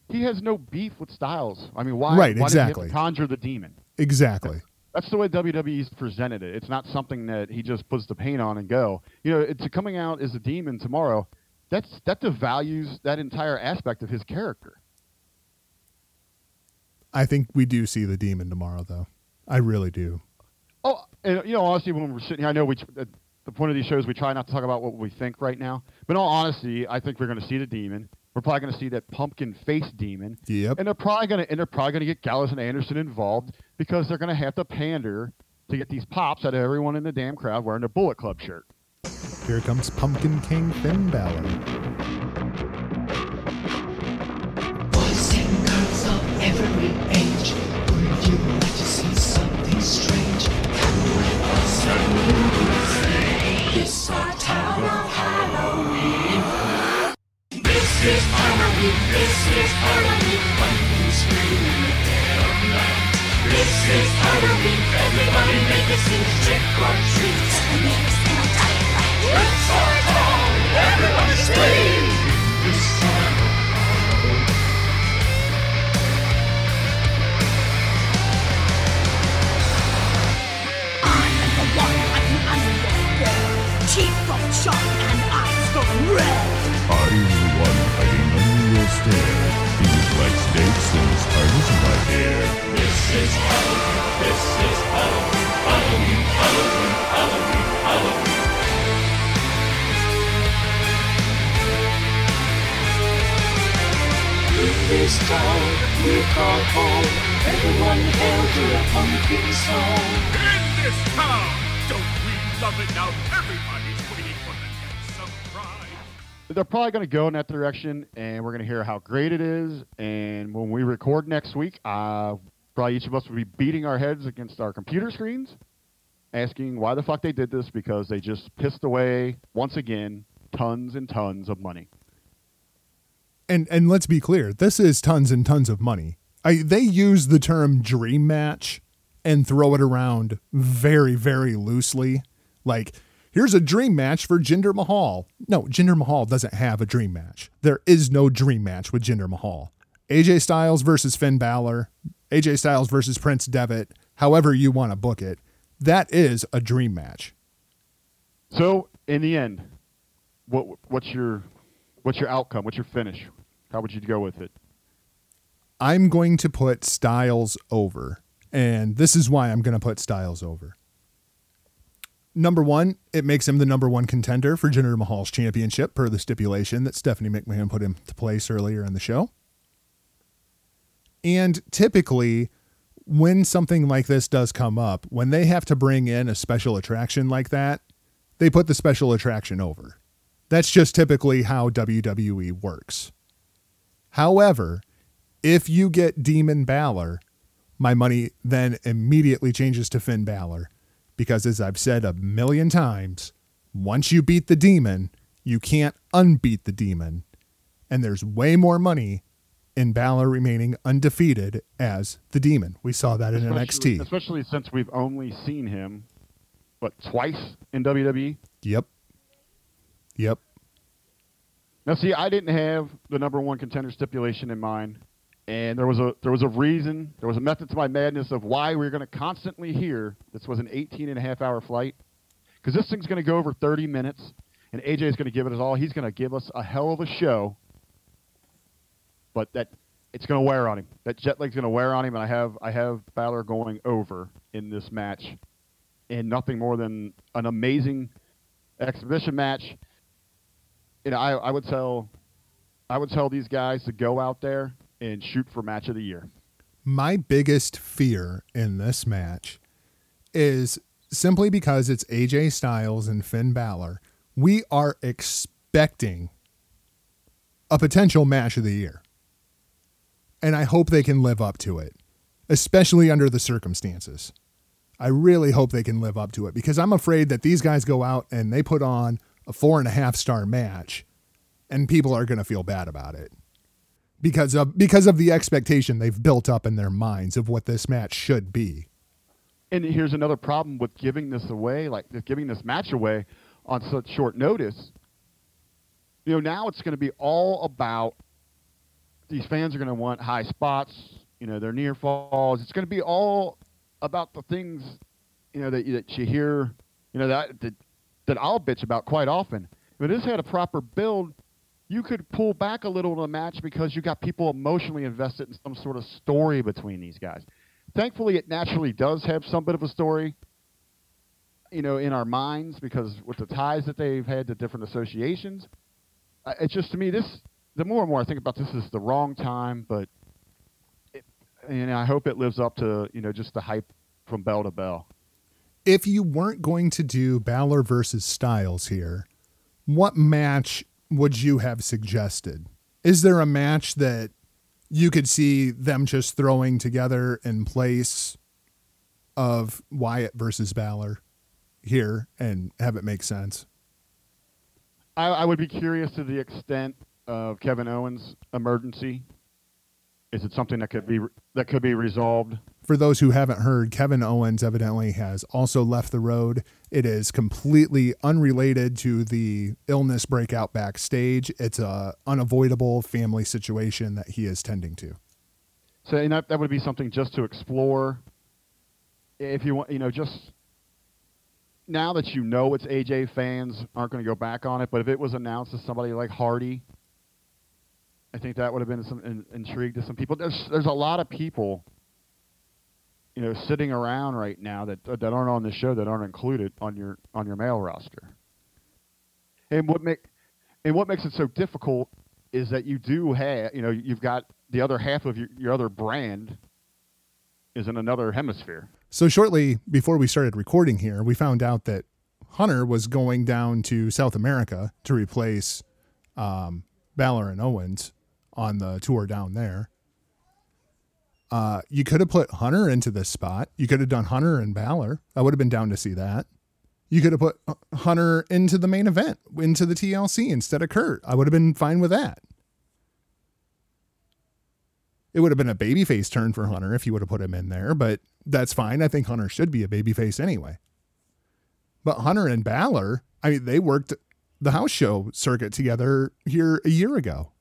He has no beef with Styles. I mean, why? Right, why exactly. conjure the demon? Exactly. That's the way WWE's presented it. It's not something that he just puts the paint on and go. You know, it's coming out as a demon tomorrow. That's that devalues that entire aspect of his character. I think we do see the demon tomorrow, though. I really do. Oh, and, you know, honestly, when we're sitting here, I know we at the point of these shows we try not to talk about what we think right now. But in all honesty, I think we're going to see the demon. We're probably going to see that pumpkin face demon. Yep. And they're probably going to and they're probably going to get Gallows and Anderson involved because they're going to have to pander to get these pops out of everyone in the damn crowd wearing a Bullet Club shirt. Here comes Pumpkin King Finn Balor. Boys and girls of every age, would you like to see something strange? Come with us and you will see. This our town is Halloween, this is Halloween, pumpkin scream in the dead of night. This is Halloween, everybody make a scene, trick or treat, and the name is now dying light. Let's all call, everybody scream! This of Halloween. I am the one like an animal, cheek from chalk and eyes from red. I stare. You look like snakes and as hard as my hair. This is Halloween. This is Halloween. Halloween, Halloween, Halloween, Halloween. In this town we call home, everyone hail to a pumpkin song. In this town! Don't we love it now? Everybody's They're probably going to go in that direction, and we're going to hear how great it is. And when we record next week, uh, probably each of us will be beating our heads against our computer screens, asking why the fuck they did this because they just pissed away once again tons and tons of money. And and let's be clear, this is tons and tons of money. I, they use the term dream match and throw it around very very loosely. Like here's a dream match for Jinder Mahal. No, Jinder Mahal doesn't have a dream match. There is no dream match with Jinder Mahal. AJ Styles versus Finn Balor, AJ Styles versus Prince Devitt, however you want to book it. That is a dream match. So, in the end, what what's your what's your outcome? What's your finish? How would you go with it? I'm going to put Styles over. And this is why I'm going to put Styles over. Number one, it makes him the number one contender for Jinder Mahal's championship per the stipulation that Stephanie McMahon put into place earlier in the show. And typically, when something like this does come up, when they have to bring in a special attraction like that, they put the special attraction over. That's just typically how WWE works. However, if you get Demon Balor, my money then immediately changes to Finn Balor. Because as I've said a million times, once you beat the demon, you can't unbeat the demon. And there's way more money in Balor remaining undefeated as the demon. We saw that in Especially- NXT. Especially since we've only seen him, what, twice in? WWE? Yep. Yep. Now, see, I didn't have the number one contender stipulation in mind, and there was a there was a reason, there was a method to my madness of why we are going to constantly hear this was an 18 and a half hour flight, because this thing's going to go over 30 minutes, and AJ is going to give it his all. He's going to give us a hell of a show, but that it's going to wear on him. That jet lag's going to wear on him, and I have I have Balor going over in this match, and nothing more than an amazing exhibition match you know, I, I would tell, I would tell these guys to go out there and shoot for match of the year. My biggest fear in this match is simply because it's AJ Styles and Finn Balor. We are expecting a potential match of the year. And I hope they can live up to it, especially under the circumstances. I really hope they can live up to it because I'm afraid that these guys go out and they put on a four and a half star match and people are going to feel bad about it because of because of the expectation they've built up in their minds of what this match should be. And here's another problem with giving this away, like giving this match away on such short notice. You know, now it's going to be all about these fans are going to want high spots. You know, their near falls. It's going to be all about the things, you know, that, that you hear, you know, that, that that I'll bitch about quite often. If this had a proper build, you could pull back a little in the match because you got people emotionally invested in some sort of story between these guys. Thankfully, it naturally does have some bit of a story, you know, in our minds because with the ties that they've had to different associations. Uh, It's just to me this. The more and more I think about this, is the wrong time, but it, and I hope it lives up to you know just the hype from bell to bell. If you weren't going to do Balor versus Styles here, what match would you have suggested? Is there a match that you could see them just throwing together in place of Wyatt versus Balor here and have it make sense? I, I would be curious to the extent of Kevin Owens' emergency. Is it something that could be that could be resolved? For those who haven't heard, Kevin Owens evidently has also left the road. It is completely unrelated to the illness breakout backstage. It's a unavoidable family situation that he is tending to. So and that that would be something just to explore. If you want, you know, just now that you know it's AJ, fans aren't going to go back on it. But if it was announced as somebody like Hardy, I think that would have been some in, intrigue to some people. There's there's a lot of people, you know, sitting around right now that that aren't on the show that aren't included on your on your male roster. And what make and what makes it so difficult is that you do have, you know, you've got the other half of your, your other brand is in another hemisphere. So shortly before we started recording here, we found out that Hunter was going down to South America to replace um, Balor and Owens on the tour down there. Uh, you could have put Hunter into this spot. You could have done Hunter and Balor. I would have been down to see that. You could have put uh, Hunter into the main event, into the TLC instead of Kurt. I would have been fine with that. It would have been a babyface turn for Hunter if you would have put him in there, but that's fine. I think Hunter should be a babyface anyway. But Hunter and Balor, I mean, they worked the house show circuit together here a year ago.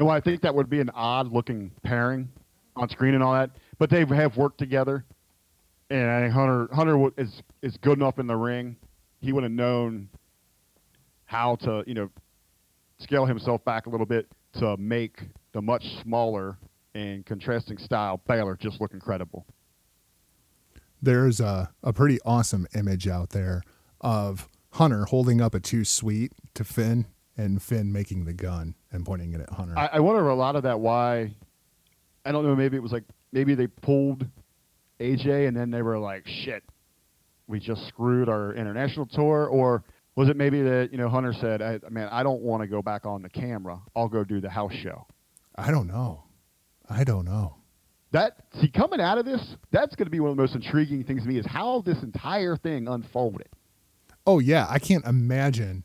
Well, I think that would be an odd looking pairing on screen and all that, but they have worked together. And I think Hunter Hunter is is good enough in the ring. He would have known how to you know scale himself back a little bit to make the much smaller and contrasting style Balor just look incredible. There's a, a pretty awesome image out there of Hunter holding up a Too Sweet to Finn and Finn making the gun and pointing it at Hunter. I, I wonder a lot of that why. I don't know. Maybe it was like maybe they pulled AJ and then they were like, "Shit, we just screwed our international tour," or was it maybe that you know Hunter said, I, "Man, I don't want to go back on the camera. I'll go do the house show." I don't know. I don't know. That see coming out of this, that's going to be one of the most intriguing things to me is how this entire thing unfolded. Oh yeah, I can't imagine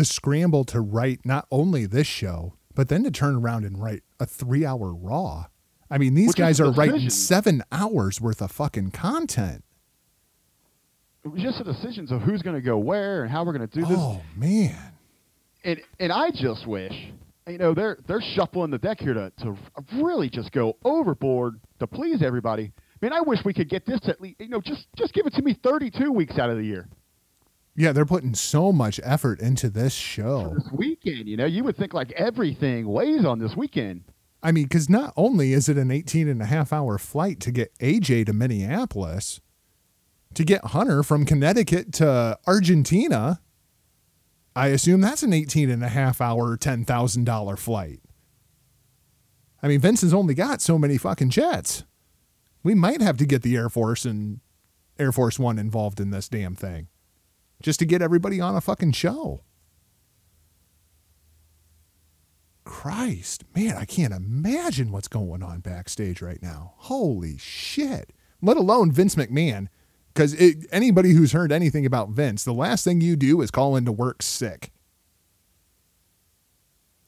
the scramble to write not only this show, but then to turn around and write a three hour raw. I mean, these Which guys are writing seven hours worth of fucking content. It was just the decisions of who's going to go where and how we're going to do this. Oh man. and and I just wish, you know, they're they're shuffling the deck here to to really just go overboard to please everybody. I mean, I wish we could get this at least, you know, just just give it to me 32 weeks out of the year. Yeah, they're putting so much effort into this show. This weekend, you know, you would think like everything weighs on this weekend. I mean, because not only is it an 18 and a half hour flight to get AJ to Minneapolis, to get Hunter from Connecticut to Argentina, I assume that's an 18 and a half hour, $10,000 flight. I mean, Vince has only got so many fucking jets. We might have to get the Air Force and Air Force One involved in this damn thing just to get everybody on a fucking show. Christ, man, I can't imagine what's going on backstage right now. Holy shit. Let alone Vince McMahon. Because anybody who's heard anything about Vince, the last thing you do is call into work sick.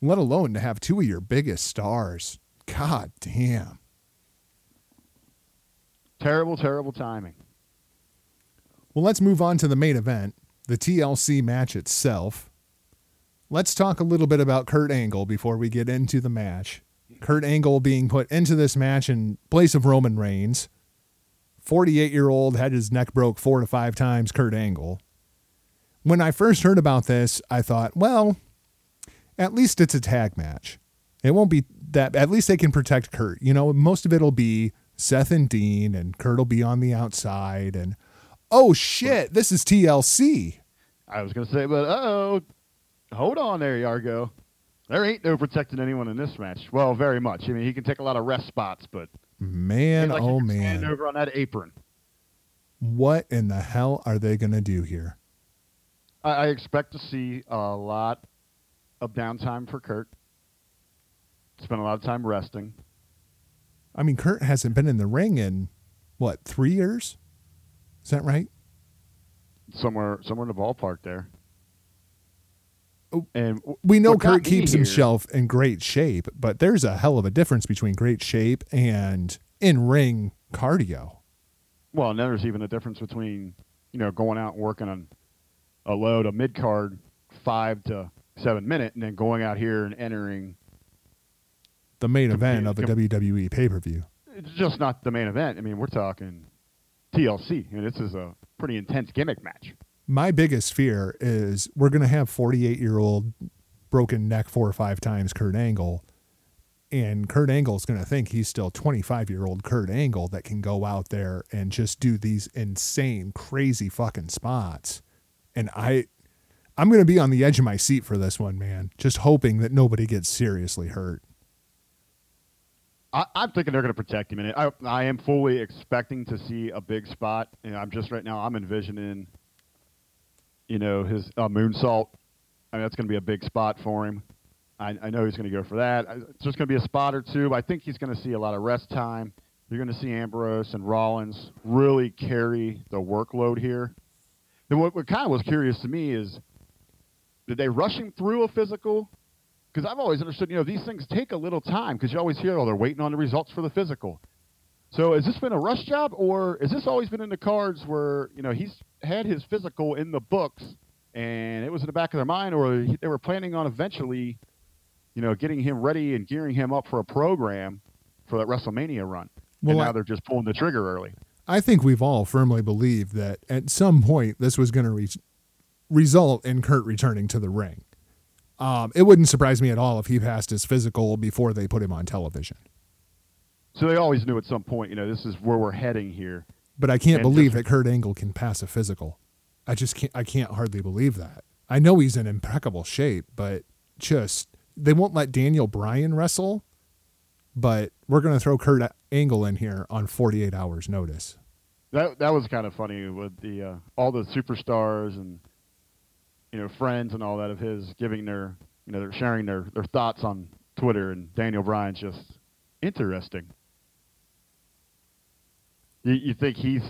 Let alone to have two of your biggest stars. God damn. Terrible, terrible timing. Well, let's move on to the main event, the TLC match itself. Let's talk a little bit about Kurt Angle before we get into the match. Kurt Angle being put into this match in place of Roman Reigns. 48 year old had his neck broke four to five times, Kurt Angle. When I first heard about this, I thought, well, at least it's a tag match. It won't be that, at least they can protect Kurt. You know, most of it'll be Seth and Dean, and Kurt will be on the outside. And oh shit, this is TLC. I was going to say, but oh, hold on there, Jargo. There ain't no protecting anyone in this match. Well, very much. I mean, he can take a lot of rest spots, but Man, like oh you can stand man. over on that apron. What in the hell are they going to do here? I, I expect to see a lot of downtime for Kurt. Spend a lot of time resting. I mean, Kurt hasn't been in the ring in what, three years? Is that right? somewhere somewhere in the ballpark there. Oh, And We know Kurt keeps himself in great shape, but there's a hell of a difference between great shape and in ring cardio. Well, and then there's even a difference between you know going out and working on a load, a mid card, five to seven minute, and then going out here and entering. The main event of a WWE pay per view. It's just not the main event. I mean, we're talking TLC. And this is a pretty intense gimmick match. My biggest fear is we're going to have 48 year old broken neck four or five times Kurt Angle. And Kurt Angle's going to think he's still 25 year old Kurt Angle that can go out there and just do these insane, crazy fucking spots. And I, I'm going to be on the edge of my seat for this one, man. Just hoping that nobody gets seriously hurt. I, I'm thinking they're going to protect him. And I, I am fully expecting to see a big spot. And I'm just right now, I'm envisioning, you know, his uh, moonsault. I mean, that's going to be a big spot for him. I, I know he's going to go for that. It's just going to be a spot or two. I think he's going to see a lot of rest time. You're going to see Ambrose and Rollins really carry the workload here. Then what, what kind of was curious to me is, did they rush him through a physical? Because I've always understood, you know, these things take a little time because you always hear, oh, they're waiting on the results for the physical. So has this been a rush job, or has this always been in the cards where you know he's had his physical in the books and it was in the back of their mind, or they were planning on eventually, you know, getting him ready and gearing him up for a program for that WrestleMania run, Well, and I- now they're just pulling the trigger early. I think we've all firmly believed that at some point this was going to re- result in Kurt returning to the ring. Um, it wouldn't surprise me at all if he passed his physical before they put him on television. So they always knew at some point, you know, this is where we're heading here. But I can't And believe that Kurt Angle can pass a physical. I just can't. I can't hardly believe that. I know he's in impeccable shape, but just they won't let Daniel Bryan wrestle. But we're going to throw Kurt Angle in here on 48 hours notice. That that was kind of funny with the uh, all the superstars and you know friends and all that of his giving their you know they're sharing their their thoughts on Twitter and Daniel Bryan's just interesting. You you think he's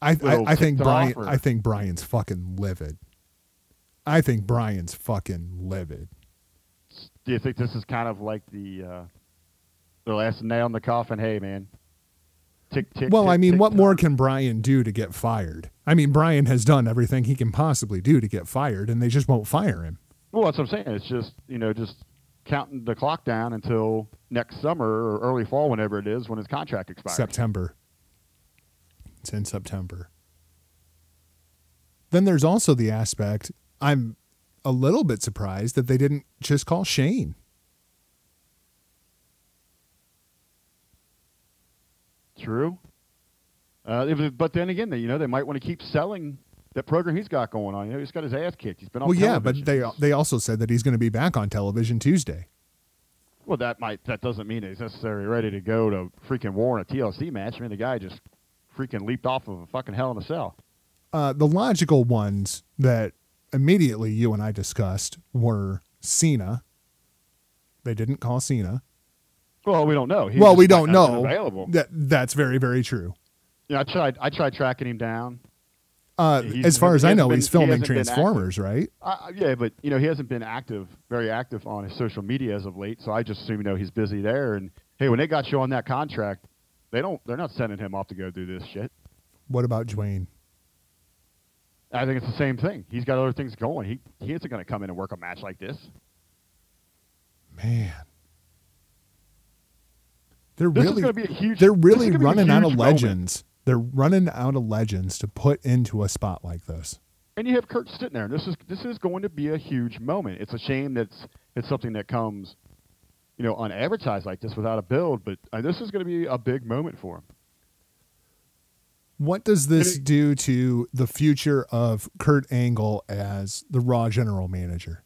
I I, I think Bryan. or- I think Bryan's fucking livid. I think Bryan's fucking livid. do you think this is kind of like the uh, the last nail in the coffin? Hey man, tick tick. Well, tick, I mean, tick, what tock. more can Bryan do to get fired? I mean, Bryan has done everything he can possibly do to get fired, and they just won't fire him. Well, that's what I'm saying. It's just you know just counting the clock down until next summer or early fall, whenever it is, when his contract expires. September. It's in September. Then there's also the aspect I'm a little bit surprised that they didn't just call Shane. True. Uh, was- but then again, they, you know, they might want to keep selling that program he's got going on. You know, he's got his ass kicked. He's been on Well, yeah, but they they also said that he's going to be back on television Tuesday. Well, that might that doesn't mean he's necessarily ready to go to freaking war in a TLC match. I mean, the guy just freaking leaped off of a fucking hell in a cell. Uh, the logical ones that immediately you and I discussed were Cena. They didn't call Cena. Well, we don't know. He well, we don't not have been know. Available. That that's very very true. Yeah, I tried. I tried tracking him down. Uh, as far as I know, been- he's filming hasn't been active. Transformers, right? Uh, yeah, but you know he hasn't been active, very active on his social media as of late. So I just assume you know he's busy there. And hey, when they got you on that contract, they don't. They're not sending him off to go do this shit. What about Dwayne? I think it's the same thing. He's got other things going. He he isn't going to come in and work a match like this. Man, they're This is really gonna be a huge- they're really gonna be a running out of moment. legends. They're running out of legends to put into a spot like this. And you have Kurt sitting there, and this is this is going to be a huge moment. It's a shame that it's, it's something that comes, you know, unadvertised like this without a build. But uh, this is going to be a big moment for him. What does this do to the future of Kurt Angle as the Raw general manager?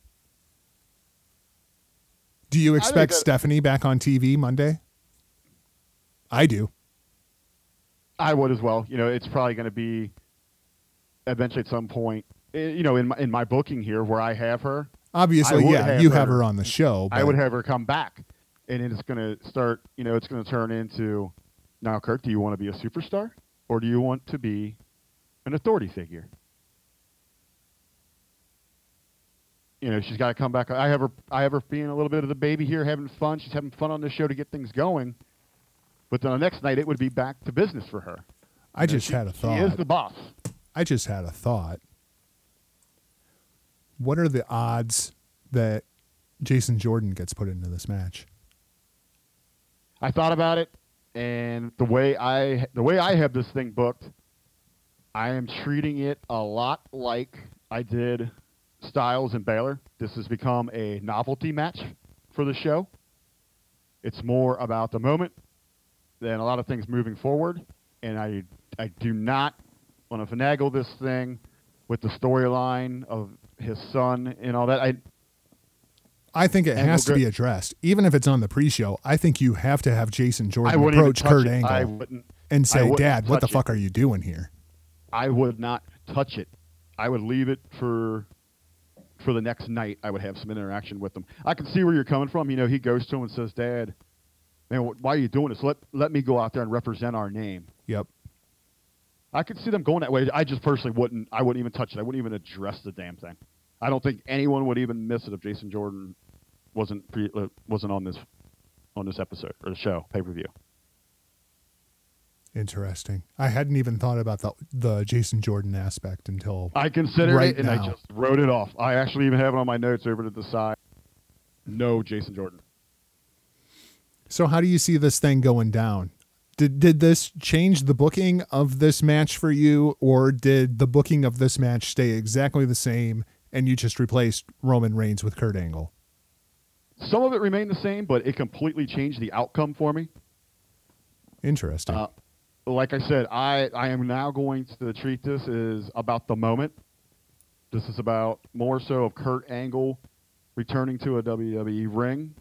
Do you expect that- Stephanie back on TV Monday? I do. I would as well. You know, it's probably going to be eventually at some point. eh, You know, in my, in my booking here, where I have her, Obviously, yeah, have you have her- her on the show. I would have her come back, and it's going to start. You know, it's going to turn into now, Kurt, Do you want to be a superstar, or do you want to be an authority figure? You know, she's got to come back. I have her. I have her being a little bit of the baby here, having fun. She's having fun on the show to get things going. But then the next night, it would be back to business for her. I just She- had a She thought. is the boss. I just had a thought. What are the odds that Jason Jordan gets put into this match? I thought about it, and the way I the way I have this thing booked, I am treating it a lot like I did Styles and Balor. This has become a novelty match for the show. It's more about the moment than a lot of things moving forward, and I I do not want to finagle this thing with the storyline of his son and all that. I I think it has to be addressed, even if it's on the pre-show. I think you have to have Jason Jordan approach Kurt it. Angle I wouldn't. and say, "Dad, what the it. fuck are you doing here?" I would not touch it. I would leave it for for the next night. I would have some interaction with him. I can see where you're coming from. You know, he goes to him and says, "Dad, man, why are you doing this? Let let me go out there and represent our name." Yep. I could see them going that way. I just personally wouldn't. I wouldn't even touch it. I wouldn't even address the damn thing. I don't think anyone would even miss it if Jason Jordan wasn't pre, uh, wasn't on this on this episode or the show pay per view. Interesting. I hadn't even thought about the the Jason Jordan aspect until I considered Right it and I just wrote it off. I actually even have it on my notes over to the side. No Jason Jordan. So how do you see this thing going down? Did did this change the booking of this match for you or did the booking of this match stay exactly the same and you just replaced Roman Reigns with Kurt Angle? Some of it remained the same, but it completely changed the outcome for me. Interesting. Uh, like I said, I, I am now going to treat this as about the moment. This is about more so of Kurt Angle returning to a WWE ring.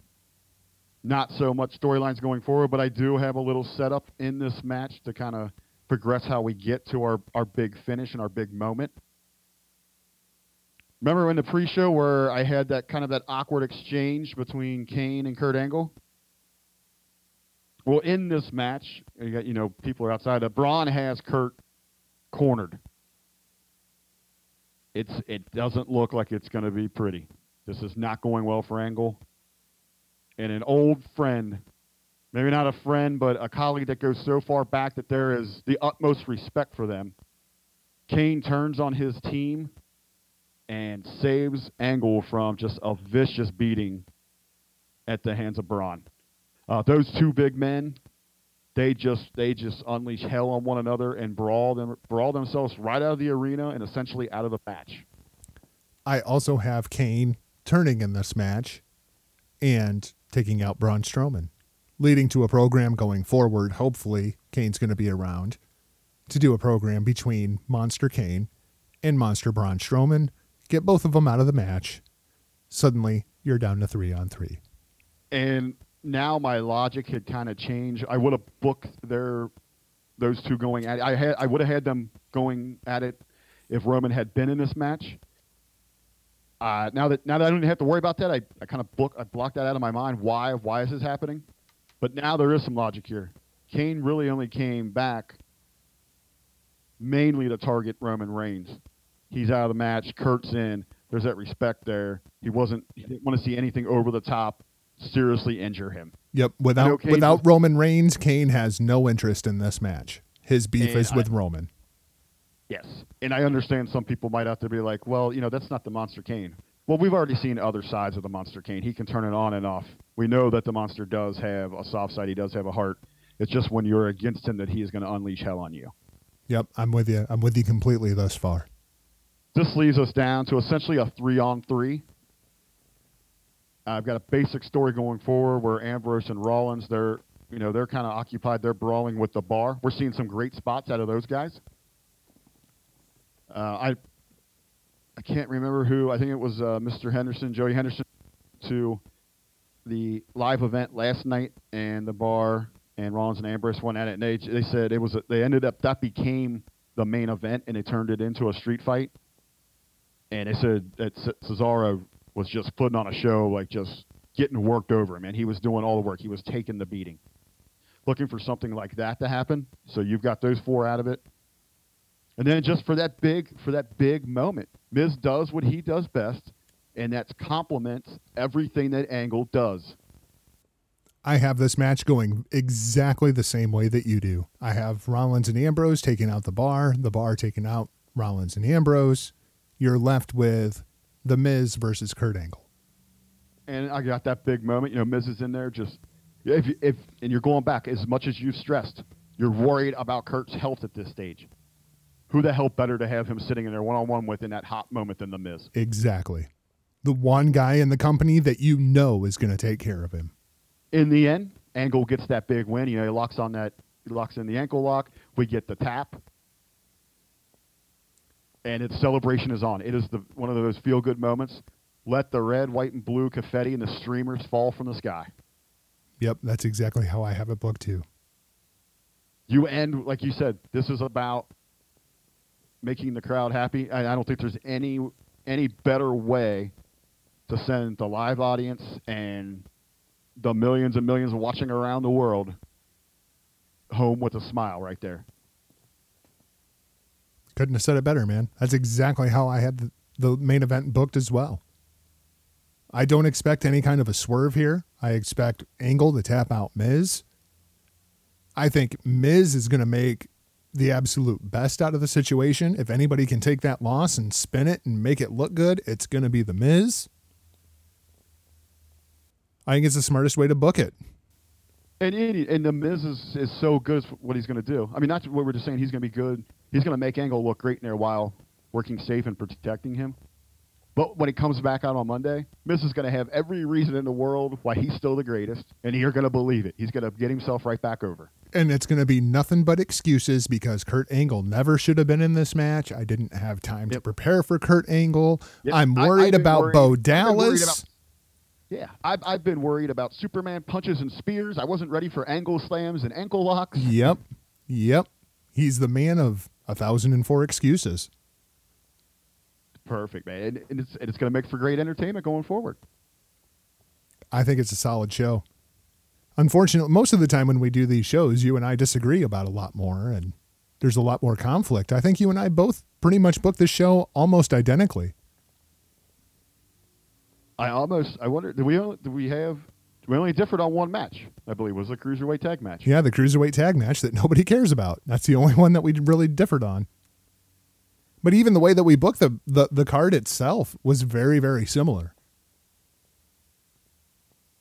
Not so much storylines going forward, but I do have a little setup in this match to kind of progress how we get to our, our big finish and our big moment. Remember in the pre-show where I had that kind of that awkward exchange between Kane and Kurt Angle? Well, in this match, you got you know people are outside. Uh, Braun has Kurt cornered. It's it doesn't look like it's going to be pretty. This is not going well for Angle. And an old friend, maybe not a friend, but a colleague that goes so far back that there is the utmost respect for them. Kane turns on his team and saves Angle from just a vicious beating at the hands of Braun. Uh, those two big men, they just they just unleash hell on one another and brawl them brawl themselves right out of the arena and essentially out of the match. I also have Kane turning in this match and taking out Braun Strowman, leading to a program going forward. Hopefully, Kane's going to be around to do a program between Monster Kane and Monster Braun Strowman. Get both of them out of the match. Suddenly, you're down to three on three. And now my logic had kind of changed. I would have booked their those two going at it. I had I would have had them going at it if Roman had been in this match. Uh, now that now that I don't have to worry about that, I, I kind of book I blocked that out of my mind. Why why is this happening? But now there is some logic here. Kane really only came back mainly to target Roman Reigns. He's out of the match. Kurt's in. There's that respect there. He wasn't. He didn't want to see anything over the top, seriously injure him. Yep. Without without was- Roman Reigns, Kane has no interest in this match. His beef is with I- Roman. Yes. And I understand some people might have to be like, well, you know, that's not the Monster Kane. Well, we've already seen other sides of the Monster Kane. He can turn it on and off. We know that the monster does have a soft side. He does have a heart. It's just when you're against him that he is going to unleash hell on you. Yep, I'm with you. I'm with you completely thus far. This leaves us down to essentially a three on three. I've got a basic story going forward where Ambrose and Rollins, they're you know they're kind of occupied. They're brawling with the bar. We're seeing some great spots out of those guys. Uh, I I can't remember who. I think it was uh, Mr. Henderson, Joey Henderson, to the live event last night, and the bar and Rollins and Ambrose went at it. And they they said it was a, they ended up that became the main event, and they turned it into a street fight. And they said that Ce- Cesaro was just putting on a show, like just getting worked over, man. He was doing all the work. He was taking the beating. Looking for something like that to happen. So you've got those four out of it. And then just for that big for that big moment, Miz does what he does best, and that's complements everything that Angle does. I have this match going exactly the same way that you do. I have Rollins and Ambrose taking out the bar, the bar taking out Rollins and Ambrose. You're left with The Miz versus Kurt Angle. and I got that big moment. You know, Miz is in there just if if and you're going back as much as you've stressed, you're worried about Kurt's health at this stage. Who the hell better to have him sitting in there one on one with in that hot moment than the Miz? Exactly. The one guy in the company that you know is going to take care of him. In the end, Angle gets that big win. You know, he locks on that, he locks in the ankle lock. We get the tap, and its celebration is on. It is the one of those feel good moments. Let the red, white, and blue confetti and the streamers fall from the sky. Yep, that's exactly how I have it booked too. You end like you said. This is about making the crowd happy. I, I don't think there's any any better way to send the live audience and the millions and millions watching around the world home with a smile right there. Couldn't have said it better, man. That's exactly how I had the, the main event booked as well. I don't expect any kind of a swerve here. I expect Angle to tap out Miz. I think Miz is going to make the absolute best out of the situation. If anybody can take that loss and spin it and make it look good, it's going to be the Miz. I think it's the smartest way to book it. And and, and the Miz is, is so good at what he's going to do. I mean, that's what we're just saying. He's going to be good. He's going to make Angle look great in there while working safe and protecting him. But when he comes back out on Monday, Miz is going to have every reason in the world why he's still the greatest, and you're going to believe it. He's going to get himself right back over. And it's going to be nothing but excuses because Kurt Angle never should have been in this match. I didn't have time to prepare for Kurt Angle. Yep. I'm I- worried about worried- Bo I've been worried Dallas. Yeah, I've, I've been worried about Superman punches and spears. I wasn't ready for angle slams and ankle locks. Yep. Yep. He's the man of a thousand and four excuses. Perfect, man. And, and it's, and it's going to make for great entertainment going forward. I think it's a solid show. Unfortunately, most of the time when we do these shows, you and I disagree about a lot more and there's a lot more conflict. I think you and I both pretty much booked this show almost identically. I almost, I wonder, do we, only- do we have, we only differed on one match, I believe, was the Cruiserweight Tag match. Yeah, the cruiserweight tag match that nobody cares about. That's the only one that we really differed on. But even the way that we booked the, the, the card itself was very, very similar.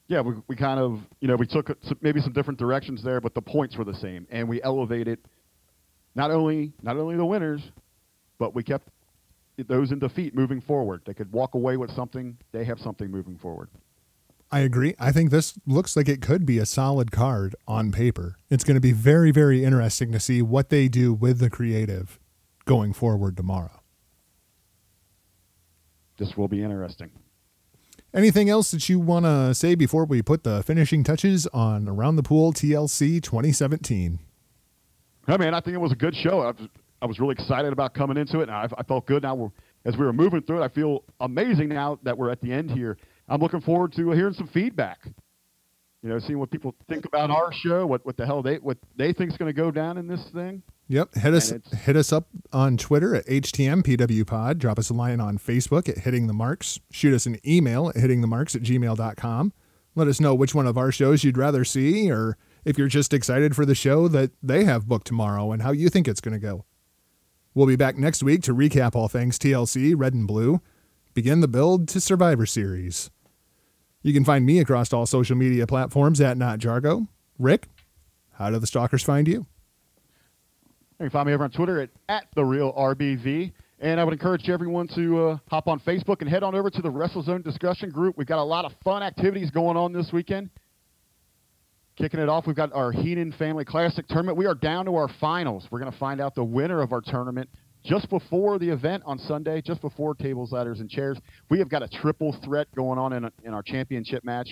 Yeah, we, we kind of, you know, we took maybe some different directions there, but the points were the same. And we elevated not only, not only the winners, but we kept those in defeat moving forward. They could walk away with something. They have something moving forward. I agree. I think this looks like it could be a solid card on paper. It's going to be very, very interesting to see what they do with the creative going forward tomorrow. This will be interesting. Anything else that you want to say before we put the finishing touches on Around the Pool TLC 2017? I mean, I think it was a good show. I was, I was really excited about coming into it, and I, I felt good. Now, we're, as we were moving through it, I feel amazing now that we're at the end here. I'm looking forward to hearing some feedback. You know, seeing what people think about our show, what what the hell they what they think's going to go down in this thing. Yep. Hit us hit us up on Twitter at HTMPWPod. Drop us a line on Facebook at Hitting the Marks. Shoot us an email at hittingthemarks at gmail.com. Let us know which one of our shows you'd rather see, or if you're just excited for the show that they have booked tomorrow and how you think it's going to go. We'll be back next week to recap all things TLC, Red and Blue, begin the build to Survivor Series. You can find me across all social media platforms at Not Jargo. Rick, how do the stalkers find you? You can find me over on Twitter at, at the real RBV. And I would encourage everyone to uh, hop on Facebook and head on over to the WrestleZone discussion group. We've got a lot of fun activities going on this weekend. Kicking it off, we've got our Heenan Family Classic tournament. We are down to our finals. We're going to find out the winner of our tournament just before the event on Sunday, just before tables, ladders, and chairs. We have got a triple threat going on in, in our championship match.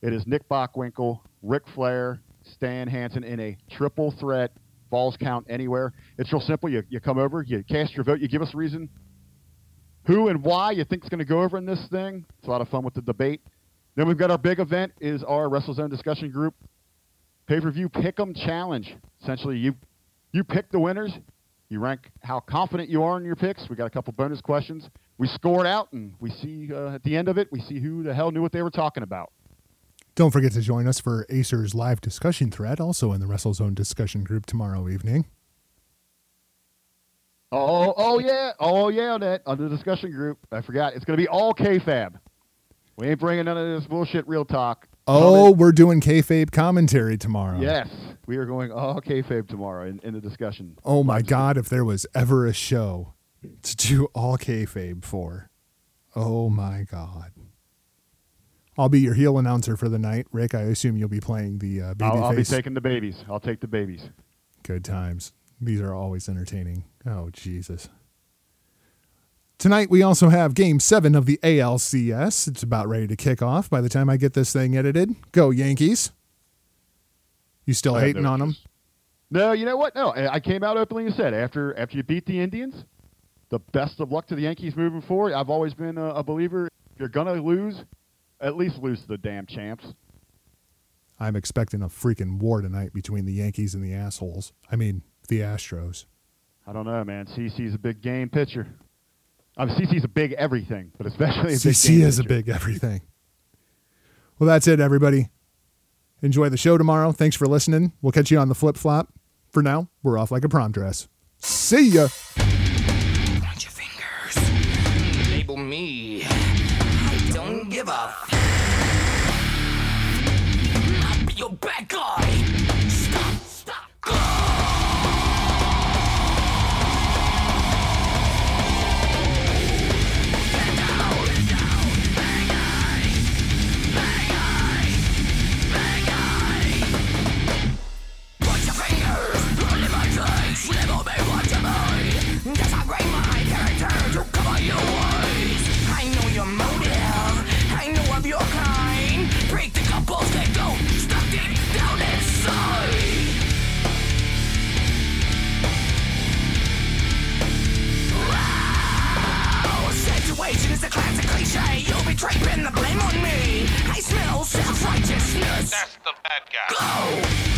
It is Nick Bockwinkel, Ric Flair, Stan Hansen in a triple threat falls count anywhere. It's real simple. You, you come over, you cast your vote, you give us a reason who and why you think is going to go over in this thing. It's a lot of fun with the debate. Then we've got our big event is our WrestleZone discussion group pay-per-view pick'em challenge. Essentially, you you pick the winners. You rank how confident you are in your picks. We got a couple bonus questions. We score it out, and we see uh, at the end of it, we see who the hell knew what they were talking about. Don't forget to join us for Acer's live discussion thread, also in the WrestleZone discussion group tomorrow evening. Oh, oh yeah, oh yeah, on that on the discussion group. I forgot. It's going to be all kayfabe. We ain't bringing none of this bullshit real talk. Oh, we're doing kayfabe commentary tomorrow. Yes, We are going all kayfabe tomorrow in, in the discussion. Oh my God! If there was ever a show to do all kayfabe for, oh my God! I'll be your heel announcer for the night, Rick. I assume you'll be playing the uh, baby I'll, I'll be taking the babies. I'll take the babies. Good times. These are always entertaining. Oh Jesus! Tonight we also have Game Seven of the ALCS. It's about ready to kick off. By the time I get this thing edited, go Yankees! You still hating no on them? No, you know what? No, I I came out openly and said after after you beat the Indians, the best of luck to the Yankees moving forward. I've always been a, a believer. If you're gonna lose, at least lose to the damn champs. I'm expecting a freaking war tonight between the Yankees and the assholes. I mean, the Astros. I don't know, man. CC's a big game pitcher. Um, I mean, CC's a big everything, but especially a big CC game is a big everything. Well, that's it, everybody. Enjoy the show tomorrow. Thanks for listening. We'll catch you on the flip flop. For now, we're off like a prom dress. See ya. Point your fingers. Label me. I don't give a. f- I'll be your bad bad guy. Go.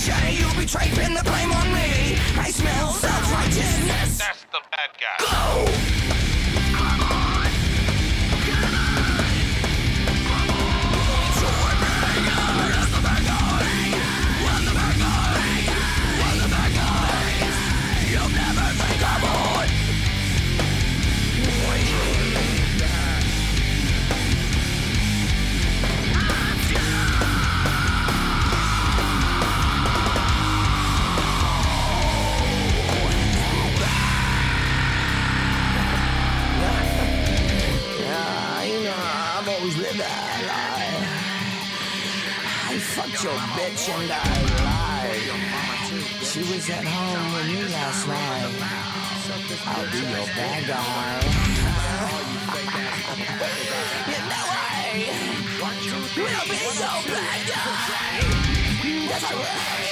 Cliche You betray, pin the blame on me I smell self-righteousness That's the bad guy. Go! That life. I fucked your bitch and I lied. She was at home with me last night. I'll be your bad guy. you know I will be your bad guy. That's right.